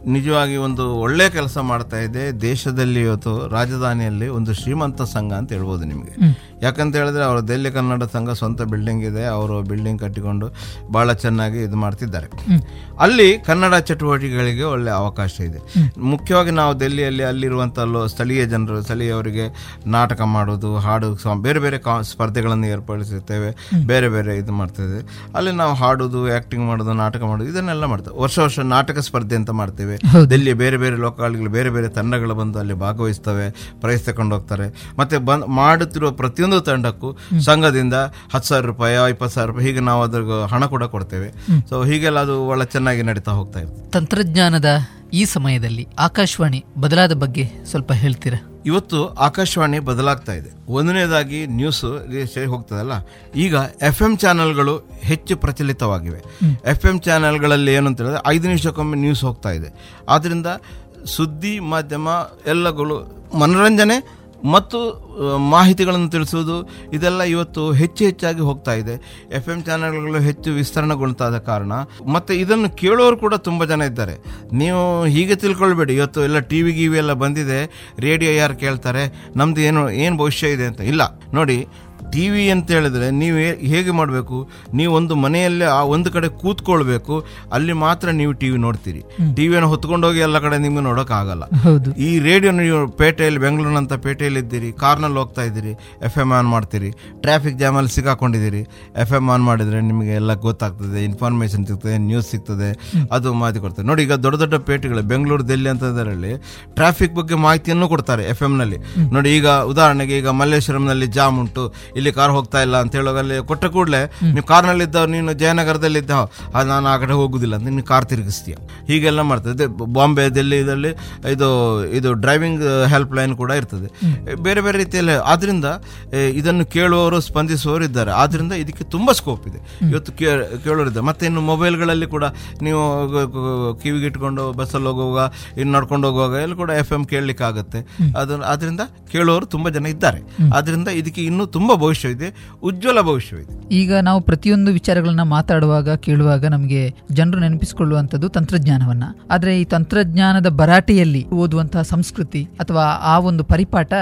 ನಿಜವಾಗಿ ಒಂದು ಒಳ್ಳೆ ಕೆಲಸ ಮಾಡ್ತಾ ಇದೆ. ದೇಶದಲ್ಲಿ ಇವತ್ತು ರಾಜಧಾನಿಯಲ್ಲಿ ಒಂದು ಶ್ರೀಮಂತ ಸಂಘ ಅಂತ ಹೇಳ್ಬೋದು ನಿಮಗೆ. ಯಾಕಂತ ಹೇಳಿದ್ರೆ ಅವರ ದೆಹಲಿ ಕನ್ನಡ ಸಂಘ ಸ್ವಂತ ಬಿಲ್ಡಿಂಗ್ ಇದೆ. ಅವರು ಬಿಲ್ಡಿಂಗ್ ಕಟ್ಟಿಕೊಂಡು ಬಹಳ ಚೆನ್ನಾಗಿ ಇದು ಮಾಡ್ತಿದ್ದಾರೆ. ಅಲ್ಲಿ ಕನ್ನಡ ಚಟುವಟಿಕೆಗಳಿಗೆ ಒಳ್ಳೆ ಅವಕಾಶ ಇದೆ. ಮುಖ್ಯವಾಗಿ ನಾವು ದೆಹಲಿಯಲ್ಲಿ ಅಲ್ಲಿರುವಂಥ ಸ್ಥಳೀಯ ಜನರು ಸ್ಥಳೀಯವರಿಗೆ ನಾಟಕ ಮಾಡೋದು ಹಾಡು ಬೇರೆ ಬೇರೆ ಕಾ ಸ್ಪರ್ಧೆಗಳನ್ನು ಏರ್ಪಡಿಸುತ್ತೇವೆ. ಬೇರೆ ಬೇರೆ ಇದು ಮಾಡ್ತೇವೆ. ಅಲ್ಲಿ ನಾವು ಹಾಡೋದು ಆ್ಯಕ್ಟಿಂಗ್ ಮಾಡೋದು ನಾಟಕ ಮಾಡೋದು ಇದನ್ನೆಲ್ಲ ಮಾಡ್ತೇವೆ. ವರ್ಷ ವರ್ಷ ನಾಟಕ ಸ್ಪರ್ಧೆ ಅಂತ ಮಾಡ್ತೇವೆ. ದೆಹಲಿಯ ಬೇರೆ ಬೇರೆ ಲೋಕಾಲಿಗಳು ಬೇರೆ ಬೇರೆ ತಂಡಗಳು ಬಂದು ಅಲ್ಲಿ ಭಾಗವಹಿಸ್ತವೆ ಪ್ರೈಸ್ ತಗೊಂಡು ಹೋಗ್ತಾರೆ. ಮತ್ತೆ ಬಂದ್ ಮಾಡುತ್ತಿರುವ ಪ್ರತಿಯೊಂದು ತಂಡಕ್ಕೂ ಸಂಘದಿಂದ ಹತ್ತು ಸಾವಿರ ರೂಪಾಯಿ ಇಪ್ಪತ್ತು ಸಾವಿರ ರೂಪಾಯಿ ಹೀಗೆ ನಾವು ಅದ್ರ ಹಣ ಕೂಡ ಕೊಡ್ತೇವೆ. ಸೊ ಹೀಗೆಲ್ಲ ಅದು ಒಳ್ಳೆ ಚೆನ್ನಾಗಿ ನಡೀತಾ ಹೋಗ್ತಾ ಇದೆ ತಂತ್ರಜ್ಞಾನದ ಈ ಸಮಯದಲ್ಲಿ ಆಕಾಶವಾಣಿ ಬದಲಾದ ಬಗ್ಗೆ ಸ್ವಲ್ಪ ಹೇಳ್ತೀರಾ? ಇವತ್ತು ಆಕಾಶವಾಣಿ ಬದಲಾಗ್ತಾ ಇದೆ. ಒಂದನೇದಾಗಿ ನ್ಯೂಸ್ ಸರಿ ಹೋಗ್ತದಲ್ಲ? ಈಗ ಎಫ್ ಎಂ ಚಾನೆಲ್ಗಳು ಹೆಚ್ಚು ಪ್ರಚಲಿತವಾಗಿವೆ. ಎಫ್ ಎಂ ಚಾನೆಲ್ಗಳಲ್ಲಿ ಏನು ಅಂತ ಹೇಳಿದ್ರೆ ಐದು ನಿಮಿಷಕ್ಕೊಮ್ಮೆ ನ್ಯೂಸ್ ಹೋಗ್ತಾ ಇದೆ. ಆದ್ದರಿಂದ ಸುದ್ದಿ, ಮಾಧ್ಯಮ ಎಲ್ಲಗಳು ಮನೋರಂಜನೆ ಮತ್ತು ಮಾಹಿತಿಗಳನ್ನು ತಿಳಿಸುವುದು ಇದೆಲ್ಲ ಇವತ್ತು ಹೆಚ್ಚು ಹೆಚ್ಚಾಗಿ ಹೋಗ್ತಾ ಇದೆ. ಎಫ್ ಎಂ ಚಾನೆಲ್ಗಳು ಹೆಚ್ಚು ವಿಸ್ತರಣೆಗೊಳ್ತಾದ ಕಾರಣ. ಮತ್ತು ಇದನ್ನು ಕೇಳೋರು ಕೂಡ ತುಂಬ ಜನ ಇದ್ದಾರೆ. ನೀವು ಹೀಗೆ ತಿಳ್ಕೊಳ್ಬೇಡಿ. ಇವತ್ತು ಎಲ್ಲ ಟಿ ವಿ ಗಿವಿ ಎಲ್ಲ ಬಂದಿದೆ. ರೇಡಿಯೋ ಯಾರು ಕೇಳ್ತಾರೆ? ನಮ್ದು ಏನು ಏನು ಭವಿಷ್ಯ ಇದೆ ಅಂತ? ಇಲ್ಲ. ನೋಡಿ ಟಿ ವಿ ಅಂತ ಹೇಳಿದ್ರೆ ನೀವು ಹೇಗೆ ಮಾಡಬೇಕು? ನೀವು ಒಂದು ಮನೆಯಲ್ಲೇ ಆ ಒಂದು ಕಡೆ ಕೂತ್ಕೊಳ್ಬೇಕು ಅಲ್ಲಿ ಮಾತ್ರ ನೀವು ಟಿ ವಿ ನೋಡ್ತೀರಿ ಟಿವಿಯನ್ನು ಹೊತ್ಕೊಂಡೋಗಿ ಎಲ್ಲ ಕಡೆ ನಿಮ್ಗೆ ನೋಡೋಕ್ಕಾಗಲ್ಲ. ಈ ರೇಡಿಯೋ ನೀವು ಪೇಟೆಯಲ್ಲಿ ಬೆಂಗಳೂರಿನಂತ ಪೇಟೆಯಲ್ಲಿ ಇದ್ದೀರಿ ಕಾರ್ನಲ್ಲಿ ಹೋಗ್ತಾ ಇದ್ದೀರಿ ಎಫ್ ಎಂ ಆನ್ ಮಾಡ್ತೀರಿ ಟ್ರಾಫಿಕ್ ಜಾಮಲ್ಲಿ ಸಿಕ್ಕಾಕೊಂಡಿದ್ದೀರಿ ಎಫ್ ಎಂ ಆನ್ ಮಾಡಿದರೆ ನಿಮಗೆ ಎಲ್ಲ ಗೊತ್ತಾಗ್ತದೆ ಇನ್ಫಾರ್ಮೇಷನ್ ಸಿಗ್ತದೆ ನ್ಯೂಸ್ ಸಿಗ್ತದೆ ಅದು ಮಾಹಿತಿ ಕೊಡ್ತಾರೆ ನೋಡಿ ಈಗ ದೊಡ್ಡ ದೊಡ್ಡ ಪೇಟೆಗಳು ಬೆಂಗಳೂರು ದೆಲ್ಲಿ ಅಂತದರಲ್ಲಿ ಟ್ರಾಫಿಕ್ ಬಗ್ಗೆ ಮಾಹಿತಿಯನ್ನು ಕೊಡ್ತಾರೆ ಎಫ್ ಎಮ್ನಲ್ಲಿ ನೋಡಿ ಈಗ ಉದಾಹರಣೆಗೆ ಈಗ ಮಲ್ಲೇಶ್ವರಂನಲ್ಲಿ ಜಾಮ್ ಉಂಟು ಇಲ್ಲಿ ಕಾರ್ ಹೋಗ್ತಾ ಇಲ್ಲ ಅಂತ ಹೇಳುವಾಗ ಅಲ್ಲಿ ಕೊಟ್ಟ ಕೂಡಲೇ ನೀವು ಕಾರ್ನಲ್ಲಿ ಇದ್ದಾವ ನೀನು ಜಯನಗರದಲ್ಲಿ ಇದ್ದಾವ ಅದು ನಾನು ಆ ಕಡೆ ಹೋಗುದಿಲ್ಲ ಅಂತ ನೀನು ಕಾರ್ ತಿರುಗಿಸ್ತೀಯ. ಹೀಗೆಲ್ಲ ಮಾಡ್ತದೆ. ಬಾಂಬೆ ದಿಲ್ಲಿ ಇದರಲ್ಲಿ ಇದು ಇದು ಡ್ರೈವಿಂಗ್ ಹೆಲ್ಪ್ ಲೈನ್ ಕೂಡ ಇರ್ತದೆ. ಬೇರೆ ಬೇರೆ ರೀತಿಯಲ್ಲಿ ಆದ್ರಿಂದ ಇದನ್ನು ಕೇಳುವವರು ಸ್ಪಂದಿಸುವವರು ಇದ್ದಾರೆ. ಆದ್ರಿಂದ ಇದಕ್ಕೆ ತುಂಬಾ ಸ್ಕೋಪ್ ಇದೆ. ಇವತ್ತು ಕೇಳೋರು ಕೇಳೋರಿದ್ದಾರೆ. ಮತ್ತೆ ಇನ್ನು ಮೊಬೈಲ್ಗಳಲ್ಲಿ ಕೂಡ ನೀವು ಕಿವಿಗೆ ಇಟ್ಕೊಂಡು ಬಸ್ಸಲ್ಲಿ ಹೋಗುವಾಗ ಇನ್ನು ನಡ್ಕೊಂಡು ಹೋಗುವಾಗ ಎಲ್ಲ ಕೂಡ ಎಫ್ ಎಂ ಕೇಳಲಿಕ್ಕೆ ಆಗುತ್ತೆ ಅದನ್ನು ಅದರಿಂದ ಕೇಳುವವರು ತುಂಬಾ ಜನ ಇದ್ದಾರೆ. ಆದ್ರಿಂದ ಇದಕ್ಕೆ ಇನ್ನೂ ತುಂಬಾ ಭವಿಷ್ಯ ಇದೆ ಉಜ್ವಲ ಭವಿಷ್ಯವಿದೆ. ಈಗ ನಾವು ಪ್ರತಿಯೊಂದು ವಿಚಾರಗಳನ್ನ ಮಾತಾಡುವಾಗ ಕೇಳುವಾಗ ನಮಗೆ ಜನರು ನೆನಪಿಸಿಕೊಳ್ಳುವಂಥದ್ದು ತಂತ್ರಜ್ಞಾನವನ್ನ. ಆದರೆ ಈ ತಂತ್ರಜ್ಞಾನದ ಭರಾಟೆಯಲ್ಲಿ ಓದುವಂತಹ ಸಂಸ್ಕೃತಿ ಅಥವಾ ಆ ಒಂದು ಪರಿಪಾಠ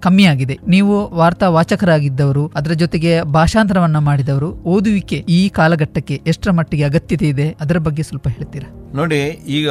ಕಮ್ಮಿ ಆಗಿದೆ. ನೀವು ವಾರ್ತಾ ವಾಚಕರಾಗಿದ್ದವರು ಅದರ ಜೊತೆಗೆ ಭಾಷಾಂತರವನ್ನ ಮಾಡಿದವರು ಓದುವಿಕೆ ಈ ಕಾಲಘಟ್ಟಕ್ಕೆ ಎಷ್ಟರ ಮಟ್ಟಿಗೆ ಅಗತ್ಯತೆ ಇದೆ ಅದರ ಬಗ್ಗೆ ಸ್ವಲ್ಪ ಹೇಳ್ತೀರಾ? ನೋಡಿ ಈಗ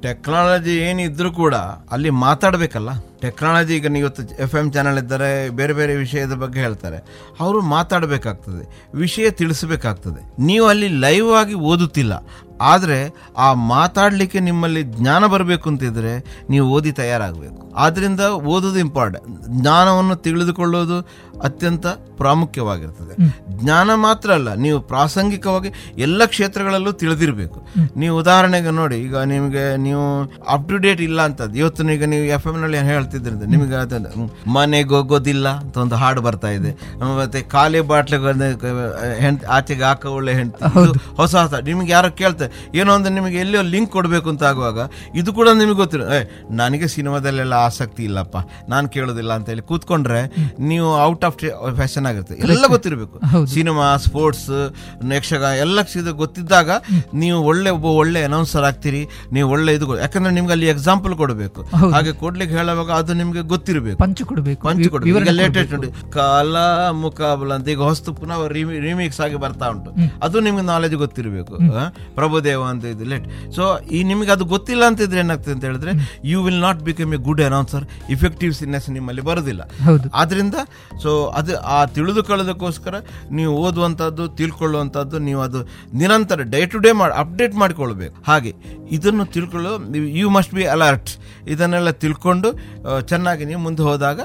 ಟೆಕ್ನಾಲಜಿ ಏನಿದ್ರು ಕೂಡ ಅಲ್ಲಿ ಮಾತಾಡಬೇಕಲ್ಲ. ಟೆಕ್ನಾಲಜಿ ಈಗ ಇವತ್ತು ಎಫ್ ಎಂ ಚಾನಲ್ ಇದ್ದಾರೆ ಬೇರೆ ಬೇರೆ ವಿಷಯದ ಬಗ್ಗೆ ಹೇಳ್ತಾರೆ. ಅವರು ಮಾತಾಡಬೇಕಾಗ್ತದೆ. ವಿಷಯ ತಿಳಿಸಬೇಕಾಗ್ತದೆ. ನೀವು ಅಲ್ಲಿ ಲೈವ್ ಆಗಿ ಓದುತ್ತಿಲ್ಲ. ಆದರೆ ಆ ಮಾತಾಡಲಿಕ್ಕೆ ನಿಮ್ಮಲ್ಲಿ ಜ್ಞಾನ ಬರಬೇಕು ಅಂತಿದ್ರೆ ನೀವು ಓದಿ ತಯಾರಾಗಬೇಕು. ಆದ್ದರಿಂದ ಓದೋದು ಇಂಪಾರ್ಟೆಂಟ್ ಜ್ಞಾನವನ್ನು ತಿಳಿದುಕೊಳ್ಳೋದು ಅತ್ಯಂತ ಪ್ರಾಮುಖ್ಯವಾಗಿರ್ತದೆ. ಜ್ಞಾನ ಮಾತ್ರ ಅಲ್ಲ ನೀವು ಪ್ರಾಸಂಗಿಕವಾಗಿ ಎಲ್ಲ ಕ್ಷೇತ್ರಗಳಲ್ಲೂ ತಿಳಿದಿರಬೇಕು. ನೀವು ಉದಾಹರಣೆಗೆ ನೋಡಿ ಈಗ ನಿಮಗೆ ನೀವು ಅಪ್ ಟು ಡೇಟ್ ಇಲ್ಲ ಅಂತದ್ದು. ಇವತ್ತು ಈಗ ನೀವು ಎಫ್ ಎಂ ನಲ್ಲಿ ಹೇಳ್ತಿದ್ರಿಂದ ನಿಮಗೆ ಮನೆಗೆ ಹೋಗೋದಿಲ್ಲ ಅಂತ ಒಂದು ಹಾಡು ಬರ್ತಾ ಇದೆ. ಮತ್ತೆ ಖಾಲಿ ಬಾಟ್ಲಿಗಳನ್ನ ಹೆಂಡ್ ಆಚೆಗೆ ಹಾಕ ಒಳ್ಳೆ ಹೆಂಡ್ ಹೊಸ ಹೊಸ. ನಿಮ್ಗೆ ಯಾರೋ ಕೇಳ್ತಾರೆ ಏನೋ ಒಂದು ನಿಮಗೆ ಎಲ್ಲಿಯೋ ಲಿಂಕ್ ಕೊಡಬೇಕು ಅಂತ ಆಗುವಾಗ ಇದು ಕೂಡ ನಿಮಗೆ ಗೊತ್ತಿರೋ ಏ ನನಗೆ ಸಿನಿಮಾದಲ್ಲೆಲ್ಲ ಆಸಕ್ತಿ ಇಲ್ಲಪ್ಪ ನಾನು ಕೇಳೋದಿಲ್ಲ ಅಂತ ಹೇಳಿ ಕೂತ್ಕೊಂಡ್ರೆ ನೀವು ಔಟ್ ಆಫ್ ಫ್ಯಾಷನ್ ಆಗಿರುತ್ತೆ ಎಲ್ಲ ಗೊತ್ತಿರಬೇಕು. ಸಿನಿಮಾ ಸ್ಪೋರ್ಟ್ಸ್ ಯಕ್ಷಗಾನ ಎಲ್ಲ ಗೊತ್ತಿದ್ದಾಗ ನೀವು ಒಳ್ಳೆ ಒಬ್ಬ ಒಳ್ಳೆ ಅನೌನ್ಸರ್ ಆಗ್ತೀರಿ ನೀವು ಒಳ್ಳೆ ಇದು ಯಾಕಂದ್ರೆ ನಿಮ್ಗೆ ಅಲ್ಲಿ ಎಕ್ಸಾಂಪಲ್ ಕೊಡಬೇಕು. ಹಾಗೆ ಕೊಡ್ಲಿಕ್ಕೆ ಹೇಳುವಾಗ ಅದು ನಿಮ್ಗೆ ಗೊತ್ತಿರಬೇಕು. ಪಂಚು ಕೊಡಬೇಕು. ಪಂಚು ಕೊಡಬೇಕು. ಲೇಟೆಸ್ಟ್ ನೋಡಿ ಕಾಲ ಮುಕಾಬಲ ಅಂತ ಈಗ ಹೊಸ್ತು ಪುನಃ ರಿಮಿಕ್ಸ್ ಆಗಿ ಬರ್ತಾ ಉಂಟು. ಅದು ನಿಮ್ಗೆ ನಾಲೆಜ್ ಗೊತ್ತಿರಬೇಕು? ಪ್ರಭುದೇವ ಅಂತ ಇದು ಲೇಟ್ ಸೊ ಈ ನಿಮಗೆ ಅದು ಗೊತ್ತಿಲ್ಲ ಅಂತ ಇದ್ರೆ ಏನಾಗ್ತದೆ ಅಂತ ಹೇಳಿದ್ರೆ you will not become a good announcer effectiveness ನಿಮ್ಮಲ್ಲಿ ಬರೋದಿಲ್ಲ. ಆದ್ರಿಂದ ಸೊ ಅದು ಆ ತಿಳಿದುಕೊಳ್ಳೋದಕ್ಕೋಸ್ಕರ ನೀವು ಓದುವಂಥದ್ದು ತಿಳ್ಕೊಳ್ಳುವಂಥದ್ದು ನೀವು ಅದು ನಿರಂತರ ಡೇ ಟು ಡೇ ಮಾಡಿ ಅಪ್ಡೇಟ್ ಮಾಡಿಕೊಳ್ಬೇಕು. ಹಾಗೆ ಇದನ್ನು ತಿಳ್ಕೊಳ್ಳೋ ಯು ಮಸ್ಟ್ ಬಿ ಅಲರ್ಟ್ ಇದನ್ನೆಲ್ಲ ತಿಳ್ಕೊಂಡು ಚೆನ್ನಾಗಿ ನೀವು ಮುಂದೆ ಹೋದಾಗ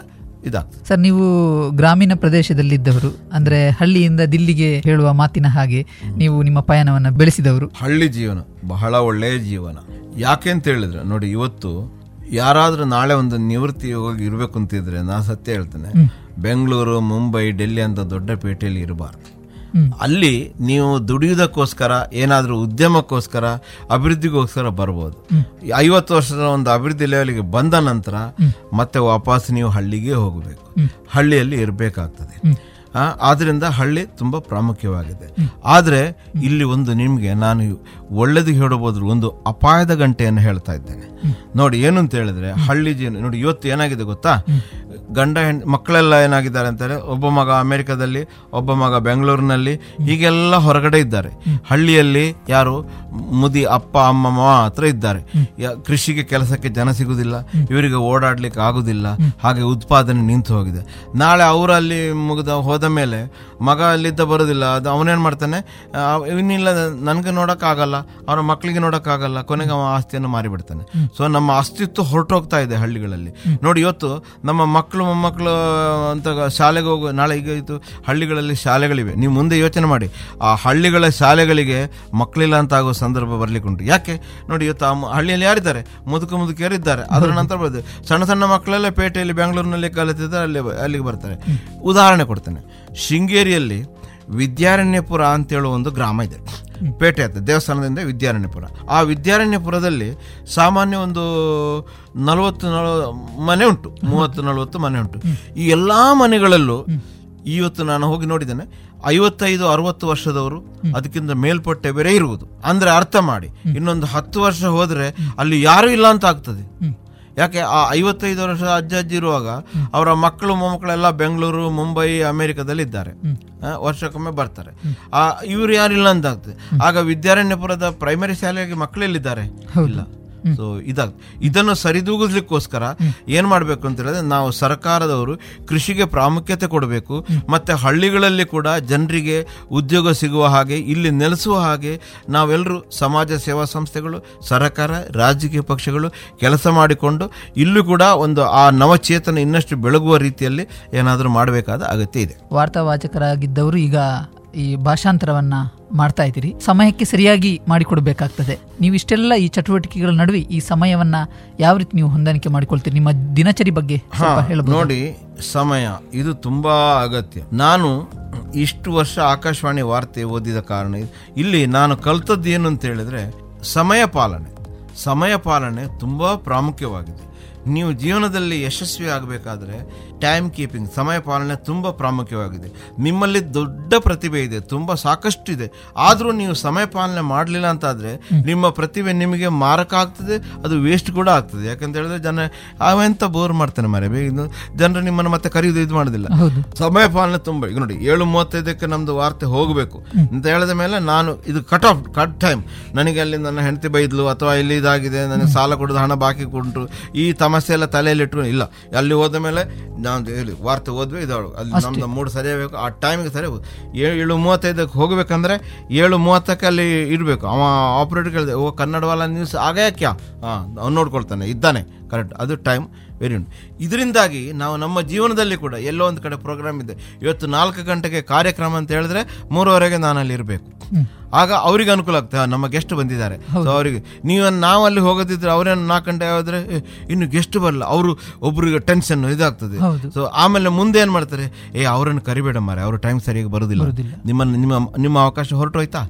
ಇದಾಗ್ತದೆ. ಸರ್ ನೀವು ಗ್ರಾಮೀಣ ಪ್ರದೇಶದಲ್ಲಿದ್ದವರು ಅಂದ್ರೆ ಹಳ್ಳಿಯಿಂದ ದಿಲ್ಲಿಗೆ ಹೇಳುವ ಮಾತಿನ ಹಾಗೆ ನೀವು ನಿಮ್ಮ ಪಯಣವನ್ನ ಬೆಳೆಸಿದವರು. ಹಳ್ಳಿ ಜೀವನ ಬಹಳ ಒಳ್ಳೆಯ ಜೀವನ. ಯಾಕೆ ಅಂತ ಹೇಳಿದ್ರೆ ನೋಡಿ ಇವತ್ತು ಯಾರಾದರೂ ನಾಳೆ ಒಂದು ನಿವೃತ್ತಿ ಹೋಗಿ ಇರಬೇಕು ಅಂತಿದ್ರೆ ನಾನು ಸತ್ಯ ಹೇಳ್ತೇನೆ ಬೆಂಗಳೂರು ಮುಂಬೈ ಡೆಲ್ಲಿ ಅಂತ ದೊಡ್ಡ ಪೇಟೆಯಲ್ಲಿ ಇರಬಾರ್ದು. ಅಲ್ಲಿ ನೀವು ದುಡಿಯುವುದಕ್ಕೋಸ್ಕರ, ಏನಾದರೂ ಉದ್ಯಮಕ್ಕೋಸ್ಕರ, ಅಭಿವೃದ್ಧಿಗೋಸ್ಕರ ಬರ್ಬೋದು. ಐವತ್ತು ವರ್ಷದ ಒಂದು ಅಭಿವೃದ್ಧಿ ಲೆವೆಲ್ಗೆ ಬಂದ ನಂತರ ಮತ್ತೆ ವಾಪಸ್ ನೀವು ಹಳ್ಳಿಗೆ ಹೋಗಬೇಕು. ಹಳ್ಳಿಯಲ್ಲಿ ಇರಬೇಕಾಗ್ತದೆ. ಆದ್ದರಿಂದ ಹಳ್ಳಿ ತುಂಬ ಪ್ರಾಮುಖ್ಯವಾಗಿದೆ. ಆದರೆ ಇಲ್ಲಿ ಒಂದು ನಿಮಗೆ ನಾನು ಒಳ್ಳೇದು ಹೇಳಬಹುದು, ಒಂದು ಅಪಾಯದ ಗಂಟೆಯನ್ನು ಹೇಳ್ತಾ ಇದ್ದೇನೆ. ನೋಡಿ ಏನು ಅಂತ ಹೇಳಿದ್ರೆ ಹಳ್ಳಿ ಜೀವನ, ನೋಡಿ, ಇವತ್ತು ಏನಾಗಿದೆ ಗೊತ್ತಾ? ಗಂಡ ಹೆಣ್, ಮಕ್ಕಳೆಲ್ಲ ಏನಾಗಿದ್ದಾರೆ ಅಂತಾರೆ ಒಬ್ಬ ಮಗ ಅಮೆರಿಕದಲ್ಲಿ, ಒಬ್ಬ ಮಗ ಬೆಂಗಳೂರಿನಲ್ಲಿ, ಹೀಗೆಲ್ಲ ಹೊರಗಡೆ ಇದ್ದಾರೆ. ಹಳ್ಳಿಯಲ್ಲಿ ಯಾರು ಮುದಿ ಅಪ್ಪ, ಅಮ್ಮ ಮಾತ್ರ ಇದ್ದಾರೆ. ಕೃಷಿಗೆ ಕೆಲಸಕ್ಕೆ ಜನ ಸಿಗುವುದಿಲ್ಲ ಇವರಿಗೆ ಓಡಾಡ್ಲಿಕ್ಕೆ ಆಗುದಿಲ್ಲ, ಹಾಗೆ ಉತ್ಪಾದನೆ ನಿಂತು ಹೋಗಿದೆ. ನಾಳೆ ಅವರಲ್ಲಿ ಮುಗಿದ ಹೋದ ಮೇಲೆ ಮಗ ಅಲ್ಲಿದ್ದ ಬರೋದಿಲ್ಲ, ಅದು ಅವನೇನು ಮಾಡ್ತಾನೆ ಇನ್ನಿಲ್ಲ, ನನಗೆ ನೋಡೋಕ್ಕಾಗಲ್ಲ ಅವರ ಮಕ್ಕಳಿಗೆ ನೋಡೋಕ್ಕಾಗಲ್ಲ, ಕೊನೆಗೆ ಅವನ ಆಸ್ತಿಯನ್ನು ಮಾರಿಬಿಡ್ತಾನೆ. ಸೊ ನಮ್ಮ ಅಸ್ತಿತ್ವ ಹೊರಟೋಗ್ತಾ ಇದೆ ಹಳ್ಳಿಗಳಲ್ಲಿ. ನೋಡಿ, ಇವತ್ತು ನಮ್ಮ ಮಕ್ಕಳು ಮೊಮ್ಮಕ್ಕಳು ಅಂತ ಶಾಲೆಗೆ ಹೋಗೋ ನಾಳೆ ಈಗ ಇತ್ತು ಹಳ್ಳಿಗಳಲ್ಲಿ ಶಾಲೆಗಳಿವೆ. ನೀವು ಮುಂದೆ ಯೋಚನೆ ಮಾಡಿ. ಆ ಹಳ್ಳಿಗಳ ಶಾಲೆಗಳಿಗೆ ಮಕ್ಕಳಿಲ್ಲ ಅಂತ ಆಗೋ ಸಂದರ್ಭ ಬರ್ಲಿಕ್ಕೆ ಉಂಟು. ಯಾಕೆ? ನೋಡಿ ಇವತ್ತು ಆ ಹಳ್ಳಿಯಲ್ಲಿ ಯಾರಿದ್ದಾರೆ? ಮುದುಕ ಮುದುಕಿಯರು ಇದ್ದಾರೆ ಅದರ ನಂತರ ಬರ್ತದೆ ಸಣ್ಣ ಸಣ್ಣ ಮಕ್ಕಳೆಲ್ಲ ಪೇಟೆಯಲ್ಲಿ ಬೆಂಗಳೂರಿನಲ್ಲಿ ಕಲಿತಿದ್ದಾರೆ ಅಲ್ಲಿ ಅಲ್ಲಿಗೆ ಬರ್ತಾರೆ. ಉದಾಹರಣೆ ಕೊಡ್ತೇನೆ. ಶೃಂಗೇರಿಯಲ್ಲಿ ವಿದ್ಯಾರಣ್ಯಪುರ ಅಂತೇಳುವ ಒಂದು ಗ್ರಾಮ ಇದೆ. ಪೇಟೆ ಅಂತ ದೇವಸ್ಥಾನದಿಂದ ವಿದ್ಯಾರಣ್ಯಪುರ. ಆ ವಿದ್ಯಾರಣ್ಯಪುರದಲ್ಲಿ ಸಾಮಾನ್ಯ ಒಂದು ನಲವತ್ತು ನಲ ಮನೆ ಉಂಟು. ಮೂವತ್ತು ನಲವತ್ತು ಮನೆ ಉಂಟು. ಈ ಎಲ್ಲಾ ಮನೆಗಳಲ್ಲೂ ಇವತ್ತು ನಾನು ಹೋಗಿ ನೋಡಿದ್ದೇನೆ, ಐವತ್ತೈದು, ಅರವತ್ತು ವರ್ಷದವರು ಅದಕ್ಕಿಂತ ಮೇಲ್ಪಟ್ಟೆ ಬೇರೆ ಇರುವುದು. ಅಂದ್ರೆ ಅರ್ಥ ಮಾಡಿ, ಇನ್ನೊಂದು ಹತ್ತು ವರ್ಷ ಹೋದ್ರೆ ಅಲ್ಲಿ ಯಾರು ಇಲ್ಲ ಅಂತ ಆಗ್ತದೆ. ಯಾಕೆ ಆ ಐವತ್ತೈದು ವರ್ಷ ಅಜ್ಜ ಅಜ್ಜಿ ಇರುವಾಗ ಅವರ ಮಕ್ಕಳು ಮೊಮ್ಮಕ್ಕಳೆಲ್ಲ ಬೆಂಗಳೂರು ಮುಂಬೈ ಅಮೆರಿಕದಲ್ಲಿ ಇದ್ದಾರೆ. ವರ್ಷಕ್ಕೊಮ್ಮೆ ಬರ್ತಾರೆ. ಆ ಇವ್ರು ಯಾರಿಲ್ಲ ಅಂತಾಗ್ತದೆ ಆಗ ವಿದ್ಯಾರಣ್ಯಪುರದ ಪ್ರೈಮರಿ ಶಾಲೆಗೆ ಮಕ್ಕಳೆಲ್ಲಿದ್ದಾರೆ ಇಲ್ಲ. ಸೊ ಇದಾಗ ಇದನ್ನು ಸರಿದೂಗಿಸ್ಲಿಕ್ಕೋಸ್ಕರ ಏನ್ ಮಾಡ್ಬೇಕು ಅಂತ ಹೇಳಿದ್ರೆ ನಾವು ಸರ್ಕಾರದವರು ಕೃಷಿಗೆ ಪ್ರಾಮುಖ್ಯತೆ ಕೊಡಬೇಕು ಮತ್ತೆ ಹಳ್ಳಿಗಳಲ್ಲಿ ಕೂಡ ಜನರಿಗೆ ಉದ್ಯೋಗ ಸಿಗುವ ಹಾಗೆ ಇಲ್ಲಿ ನೆಲೆಸುವ ಹಾಗೆ ನಾವೆಲ್ಲರೂ ಸಮಾಜ ಸೇವಾ ಸಂಸ್ಥೆಗಳು ಸರ್ಕಾರ ರಾಜಕೀಯ ಪಕ್ಷಗಳು ಕೆಲಸ ಮಾಡಿಕೊಂಡು ಇಲ್ಲೂ ಕೂಡ ಒಂದು ಆ ನವಚೇತನ ಇನ್ನಷ್ಟು ಬೆಳಗುವ ರೀತಿಯಲ್ಲಿ ಏನಾದರೂ ಮಾಡಬೇಕಾದ ಅಗತ್ಯ ಇದೆ. ವಾರ್ತಾವಾಚಕರಾಗಿದ್ದವರು ಈಗ ಈ ಭಾಷಾಂತರವನ್ನ ಮಾಡ್ತಾ ಇದ್ದೀರಿ. ಸಮಯಕ್ಕೆ ಸರಿಯಾಗಿ ಮಾಡಿಕೊಡ್ಬೇಕಾಗ್ತದೆ. ನೀವು ಇಷ್ಟೆಲ್ಲ ಈ ಚಟುವಟಿಕೆಗಳ ನಡುವೆ ಈ ಸಮಯವನ್ನ ಯಾವ ರೀತಿ ನೀವು ಹೊಂದಾಣಿಕೆ ಮಾಡಿಕೊಳ್ತೀರಿ? ನಿಮ್ಮ ದಿನಚರಿ ಬಗ್ಗೆ ನೋಡಿ ಸಮಯ ಇದು ತುಂಬಾ ಅಗತ್ಯ. ನಾನು ಇಷ್ಟು ವರ್ಷ ಆಕಾಶವಾಣಿ ವಾರ್ತೆ ಓದಿದ ಕಾರಣ ಇಲ್ಲಿ ನಾನು ಕಲ್ತದ್ದು ಏನು ಅಂತ ಹೇಳಿದ್ರೆ ಸಮಯ ಪಾಲನೆ. ಸಮಯ ಪಾಲನೆ ತುಂಬಾ ಪ್ರಾಮುಖ್ಯವಾಗಿದೆ. ನೀವು ಜೀವನದಲ್ಲಿ ಯಶಸ್ವಿ ಆಗಬೇಕಾದ್ರೆ ಟೈಮ್ ಕೀಪಿಂಗ್ ಸಮಯ ಪಾಲನೆ ತುಂಬ ಪ್ರಾಮುಖ್ಯವಾಗಿದೆ. ನಿಮ್ಮಲ್ಲಿ ದೊಡ್ಡ ಪ್ರತಿಭೆ ಇದೆ ತುಂಬ ಸಾಕಷ್ಟು ಇದೆ ಆದರೂ ನೀವು ಸಮಯ ಪಾಲನೆ ಮಾಡಲಿಲ್ಲ ಅಂತಾದರೆ ನಿಮ್ಮ ಪ್ರತಿಭೆ ನಿಮಗೆ ಮಾರಕ ಆಗ್ತದೆ ಅದು ವೇಸ್ಟ್ ಕೂಡ ಆಗ್ತದೆ. ಯಾಕಂತ ಹೇಳಿದ್ರೆ ಜನ ಅವೆಂತ ಬೋರ್ ಮಾಡ್ತಾನೆ ಮರೆ ಬೇಗ ಜನರು ನಿಮ್ಮನ್ನು ಮತ್ತೆ ಕರೆಯುವುದು ಇದು ಮಾಡೋದಿಲ್ಲ. ಸಮಯ ಪಾಲನೆ ತುಂಬ ಈಗ ನೋಡಿ ಏಳು ಮೂವತ್ತೈದಕ್ಕೆ ನಮ್ಮದು ವಾರ್ತೆ ಹೋಗಬೇಕು. ಅಂತ ಹೇಳಿದ ಮೇಲೆ ನಾನು ಇದು ಕಟ್ ಆಫ್ ಕಟ್ ಟೈಮ್ ನನಗೆ ಅಲ್ಲಿ ನನ್ನ ಹೆಂಡತಿ ಬೈದ್ಲು ಅಥವಾ ಇಲ್ಲಿ ಇದಾಗಿದೆ ನನಗೆ ಸಾಲ ಕೊಡೋದು ಹಣ ಬಾಕಿ ಕೊಟ್ಟರು ಈ ಸಮಸ್ಯೆ ಎಲ್ಲ ತಲೆಯಲ್ಲಿ ಇಟ್ಕೊಂಡು ಇಲ್ಲ. ಅಲ್ಲಿ ಹೋದ ಮೇಲೆ ನಾನು ಹೇಳಿ ವಾರ್ತೆ ಓದ್ಬೇಕು ಇದಾಳು. ಅಲ್ಲಿ ನಮ್ದು ಮೂಡ್ ಸರಿಯಾಗಬೇಕು ಆ ಟೈಮಿಗೆ ಸರಿ ಏಳು ಮೂವತ್ತೈದಕ್ಕೆ ಹೋಗ್ಬೇಕಂದ್ರೆ ಏಳು ಮೂವತ್ತಕ್ಕೆ ಅಲ್ಲಿ ಇರಬೇಕು ಅವ ಆಪ್ರೇಟರ್ ಕೇಳಿದೆ ಓ ಕನ್ನಡವಾಲ ನ್ಯೂಸ್ ಆಗ್ಯಾಕ್ಯ ಯಾಕ್ಯಾ ಹಾಂ ಅವ್ನು ನೋಡ್ಕೊಳ್ತಾನೆ ಇದ್ದಾನೆ. ಕರೆಕ್ಟ್ ಅದು ಟೈಮ್ ವೆರಿ ಉಂಟು ಇದರಿಂದಾಗಿ ನಾವು ನಮ್ಮ ಜೀವನದಲ್ಲಿ ಕೂಡ ಎಲ್ಲೋ ಒಂದು ಕಡೆ ಪ್ರೋಗ್ರಾಮ್ ಇದೆ. ಇವತ್ತು ನಾಲ್ಕು ಗಂಟೆಗೆ ಕಾರ್ಯಕ್ರಮ ಅಂತ ಹೇಳಿದ್ರೆ ಮೂರುವರೆಗೆ ನಾನು ಅಲ್ಲಿ ಇರಬೇಕು. ಆಗ ಅವ್ರಿಗೆ ಅನುಕೂಲ ಆಗ್ತದೆ. ನಮ್ಮ ಗೆಸ್ಟ್ ಬಂದಿದ್ದಾರೆ. ಸೊ ಅವರಿಗೆ ನೀವು ನಾವು ಅಲ್ಲಿ ಹೋಗೋದಿದ್ರೆ ಅವರೇನು ನಾಲ್ಕು ಗಂಟೆ ಆದ್ರೆ ಇನ್ನು ಗೆಸ್ಟ್ ಬರಲ್ಲ ಅವರು ಒಬ್ರಿಗೆ ಟೆನ್ಷನ್ ಇದಾಗ್ತದೆ. ಸೊ ಆಮೇಲೆ ಮುಂದೆ ಏನ್ ಮಾಡ್ತಾರೆ? ಏ ಅವರನ್ನು ಕರಿಬೇಡ ಮಾರೆ ಅವ್ರ ಟೈಮ್ ಸರಿಯಾಗಿ ಬರುದಿಲ್ಲ. ನಿಮ್ಮ ನಿಮ್ಮ ನಿಮ್ಮ ಅವಕಾಶ ಹೊರಟೋಯ್ತಾ?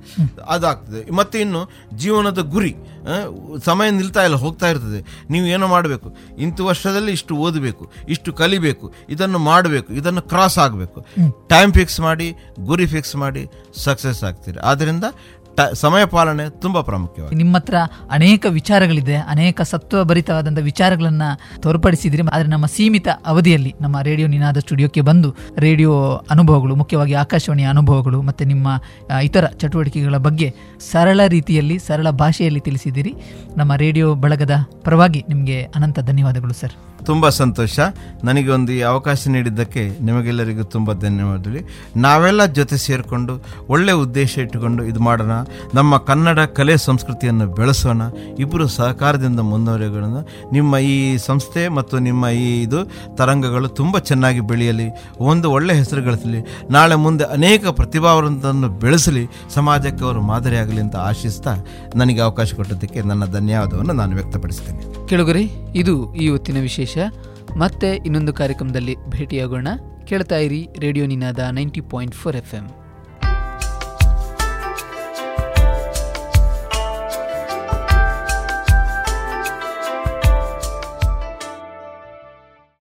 ಅದಾಗ್ತದೆ. ಮತ್ತೆ ಇನ್ನು ಜೀವನದ ಗುರಿ ಸಮಯ ನಿಲ್ತಾ ಇಲ್ಲ ಹೋಗ್ತಾ ಇರ್ತದೆ. ನೀವು ಏನೋ ಮಾಡಬೇಕು. ಇಂಥ ವರ್ಷದಲ್ಲಿ ಇಷ್ಟು ಓದಬೇಕು ಇಷ್ಟು ಕಲಿಬೇಕು ಇದನ್ನು ಮಾಡಬೇಕು ಇದನ್ನು ಕ್ರಾಸ್ ಆಗಬೇಕು. ಟೈಮ್ ಫಿಕ್ಸ್ ಮಾಡಿ ಗುರಿ ಫಿಕ್ಸ್ ಮಾಡಿ ಸಕ್ಸಸ್ ಆಗ್ತೀರಿ? ಆದ್ರಿಂದ ಟ- ಸಮಯ ಪಾಲನೆ ತುಂಬಾ ಪ್ರಾಮುಖ್ಯವಾಗಿದೆ. ನಿಮ್ಮ ಹತ್ರ ಅನೇಕ ವಿಚಾರಗಳಿದೆ ಅನೇಕ ಸತ್ವಭರಿತವಾದಂಥ ವಿಚಾರಗಳನ್ನ ತೋರ್ಪಡಿಸಿದ್ರಿ. ಆದರೆ ನಮ್ಮ ಸೀಮಿತ ಅವಧಿಯಲ್ಲಿ ನಮ್ಮ ರೇಡಿಯೋ ನಿನಾದ ಸ್ಟುಡಿಯೋಕ್ಕೆ ಬಂದು ರೇಡಿಯೋ ಅನುಭವಗಳು ಮುಖ್ಯವಾಗಿ ಆಕಾಶವಾಣಿ ಅನುಭವಗಳು ಮತ್ತು ನಿಮ್ಮ ಇತರ ಚಟುವಟಿಕೆಗಳ ಬಗ್ಗೆ ಸರಳ ರೀತಿಯಲ್ಲಿ ಸರಳ ಭಾಷೆಯಲ್ಲಿ ತಿಳಿಸಿದಿರಿ ನಮ್ಮ ರೇಡಿಯೋ ಬಳಗದ ಪರವಾಗಿ ನಿಮಗೆ ಅನಂತ ಧನ್ಯವಾದಗಳು ಸರ್. ತುಂಬಾ ಸಂತೋಷ. ನನಗೆ ಒಂದು ಈ ಅವಕಾಶ ನೀಡಿದ್ದಕ್ಕೆ ನಿಮಗೆಲ್ಲರಿಗೂ ತುಂಬ ಧನ್ಯವಾದಗಳು. ನಾವೆಲ್ಲ ಜೊತೆ ಸೇರಿಕೊಂಡು ಒಳ್ಳೆ ಉದ್ದೇಶ ಇಟ್ಟುಕೊಂಡು ಇದು ಮಾಡೋಣ. ನಮ್ಮ ಕನ್ನಡ ಕಲೆ ಸಂಸ್ಕೃತಿಯನ್ನು ಬೆಳೆಸೋಣ. ಇಬ್ಬರು ಸಹಕಾರದಿಂದ ಮುಂದುವರಿಯೋಣ ನಿಮ್ಮ ಈ ಸಂಸ್ಥೆ ಮತ್ತು ನಿಮ್ಮ ಈ ಇದು ತರಂಗಗಳು ತುಂಬ ಚೆನ್ನಾಗಿ ಬೆಳೆಯಲಿ. ಒಂದು ಒಳ್ಳೆ ಹೆಸರು ಗಳಿಸಲಿ. ನಾಳೆ ಮುಂದೆ ಅನೇಕ ಪ್ರತಿಭಾವಂತನ್ನು ಬೆಳೆಸಲಿ. ಸಮಾಜಕ್ಕೆ ಅವರು ಮಾದರಿಯಾಗಲಿ ಅಂತ ಆಶಿಸ್ತಾ ನನಗೆ ಅವಕಾಶ ಕೊಟ್ಟದಕ್ಕೆ ನನ್ನ ಧನ್ಯವಾದವನ್ನು ನಾನು ವ್ಯಕ್ತಪಡಿಸ್ತೇನೆ. ಕೆಳಗರಿ, ಇದು ಈ ಹೊತ್ತಿನ ವಿಶೇಷ. ಮತ್ತೆ ಇನ್ನೊಂದು ಕಾರ್ಯಕ್ರಮದಲ್ಲಿ ಭೇಟಿಯಾಗೋಣ. ಕೇಳ್ತಾ ಇರಿ Radio Ninada ninety point four F M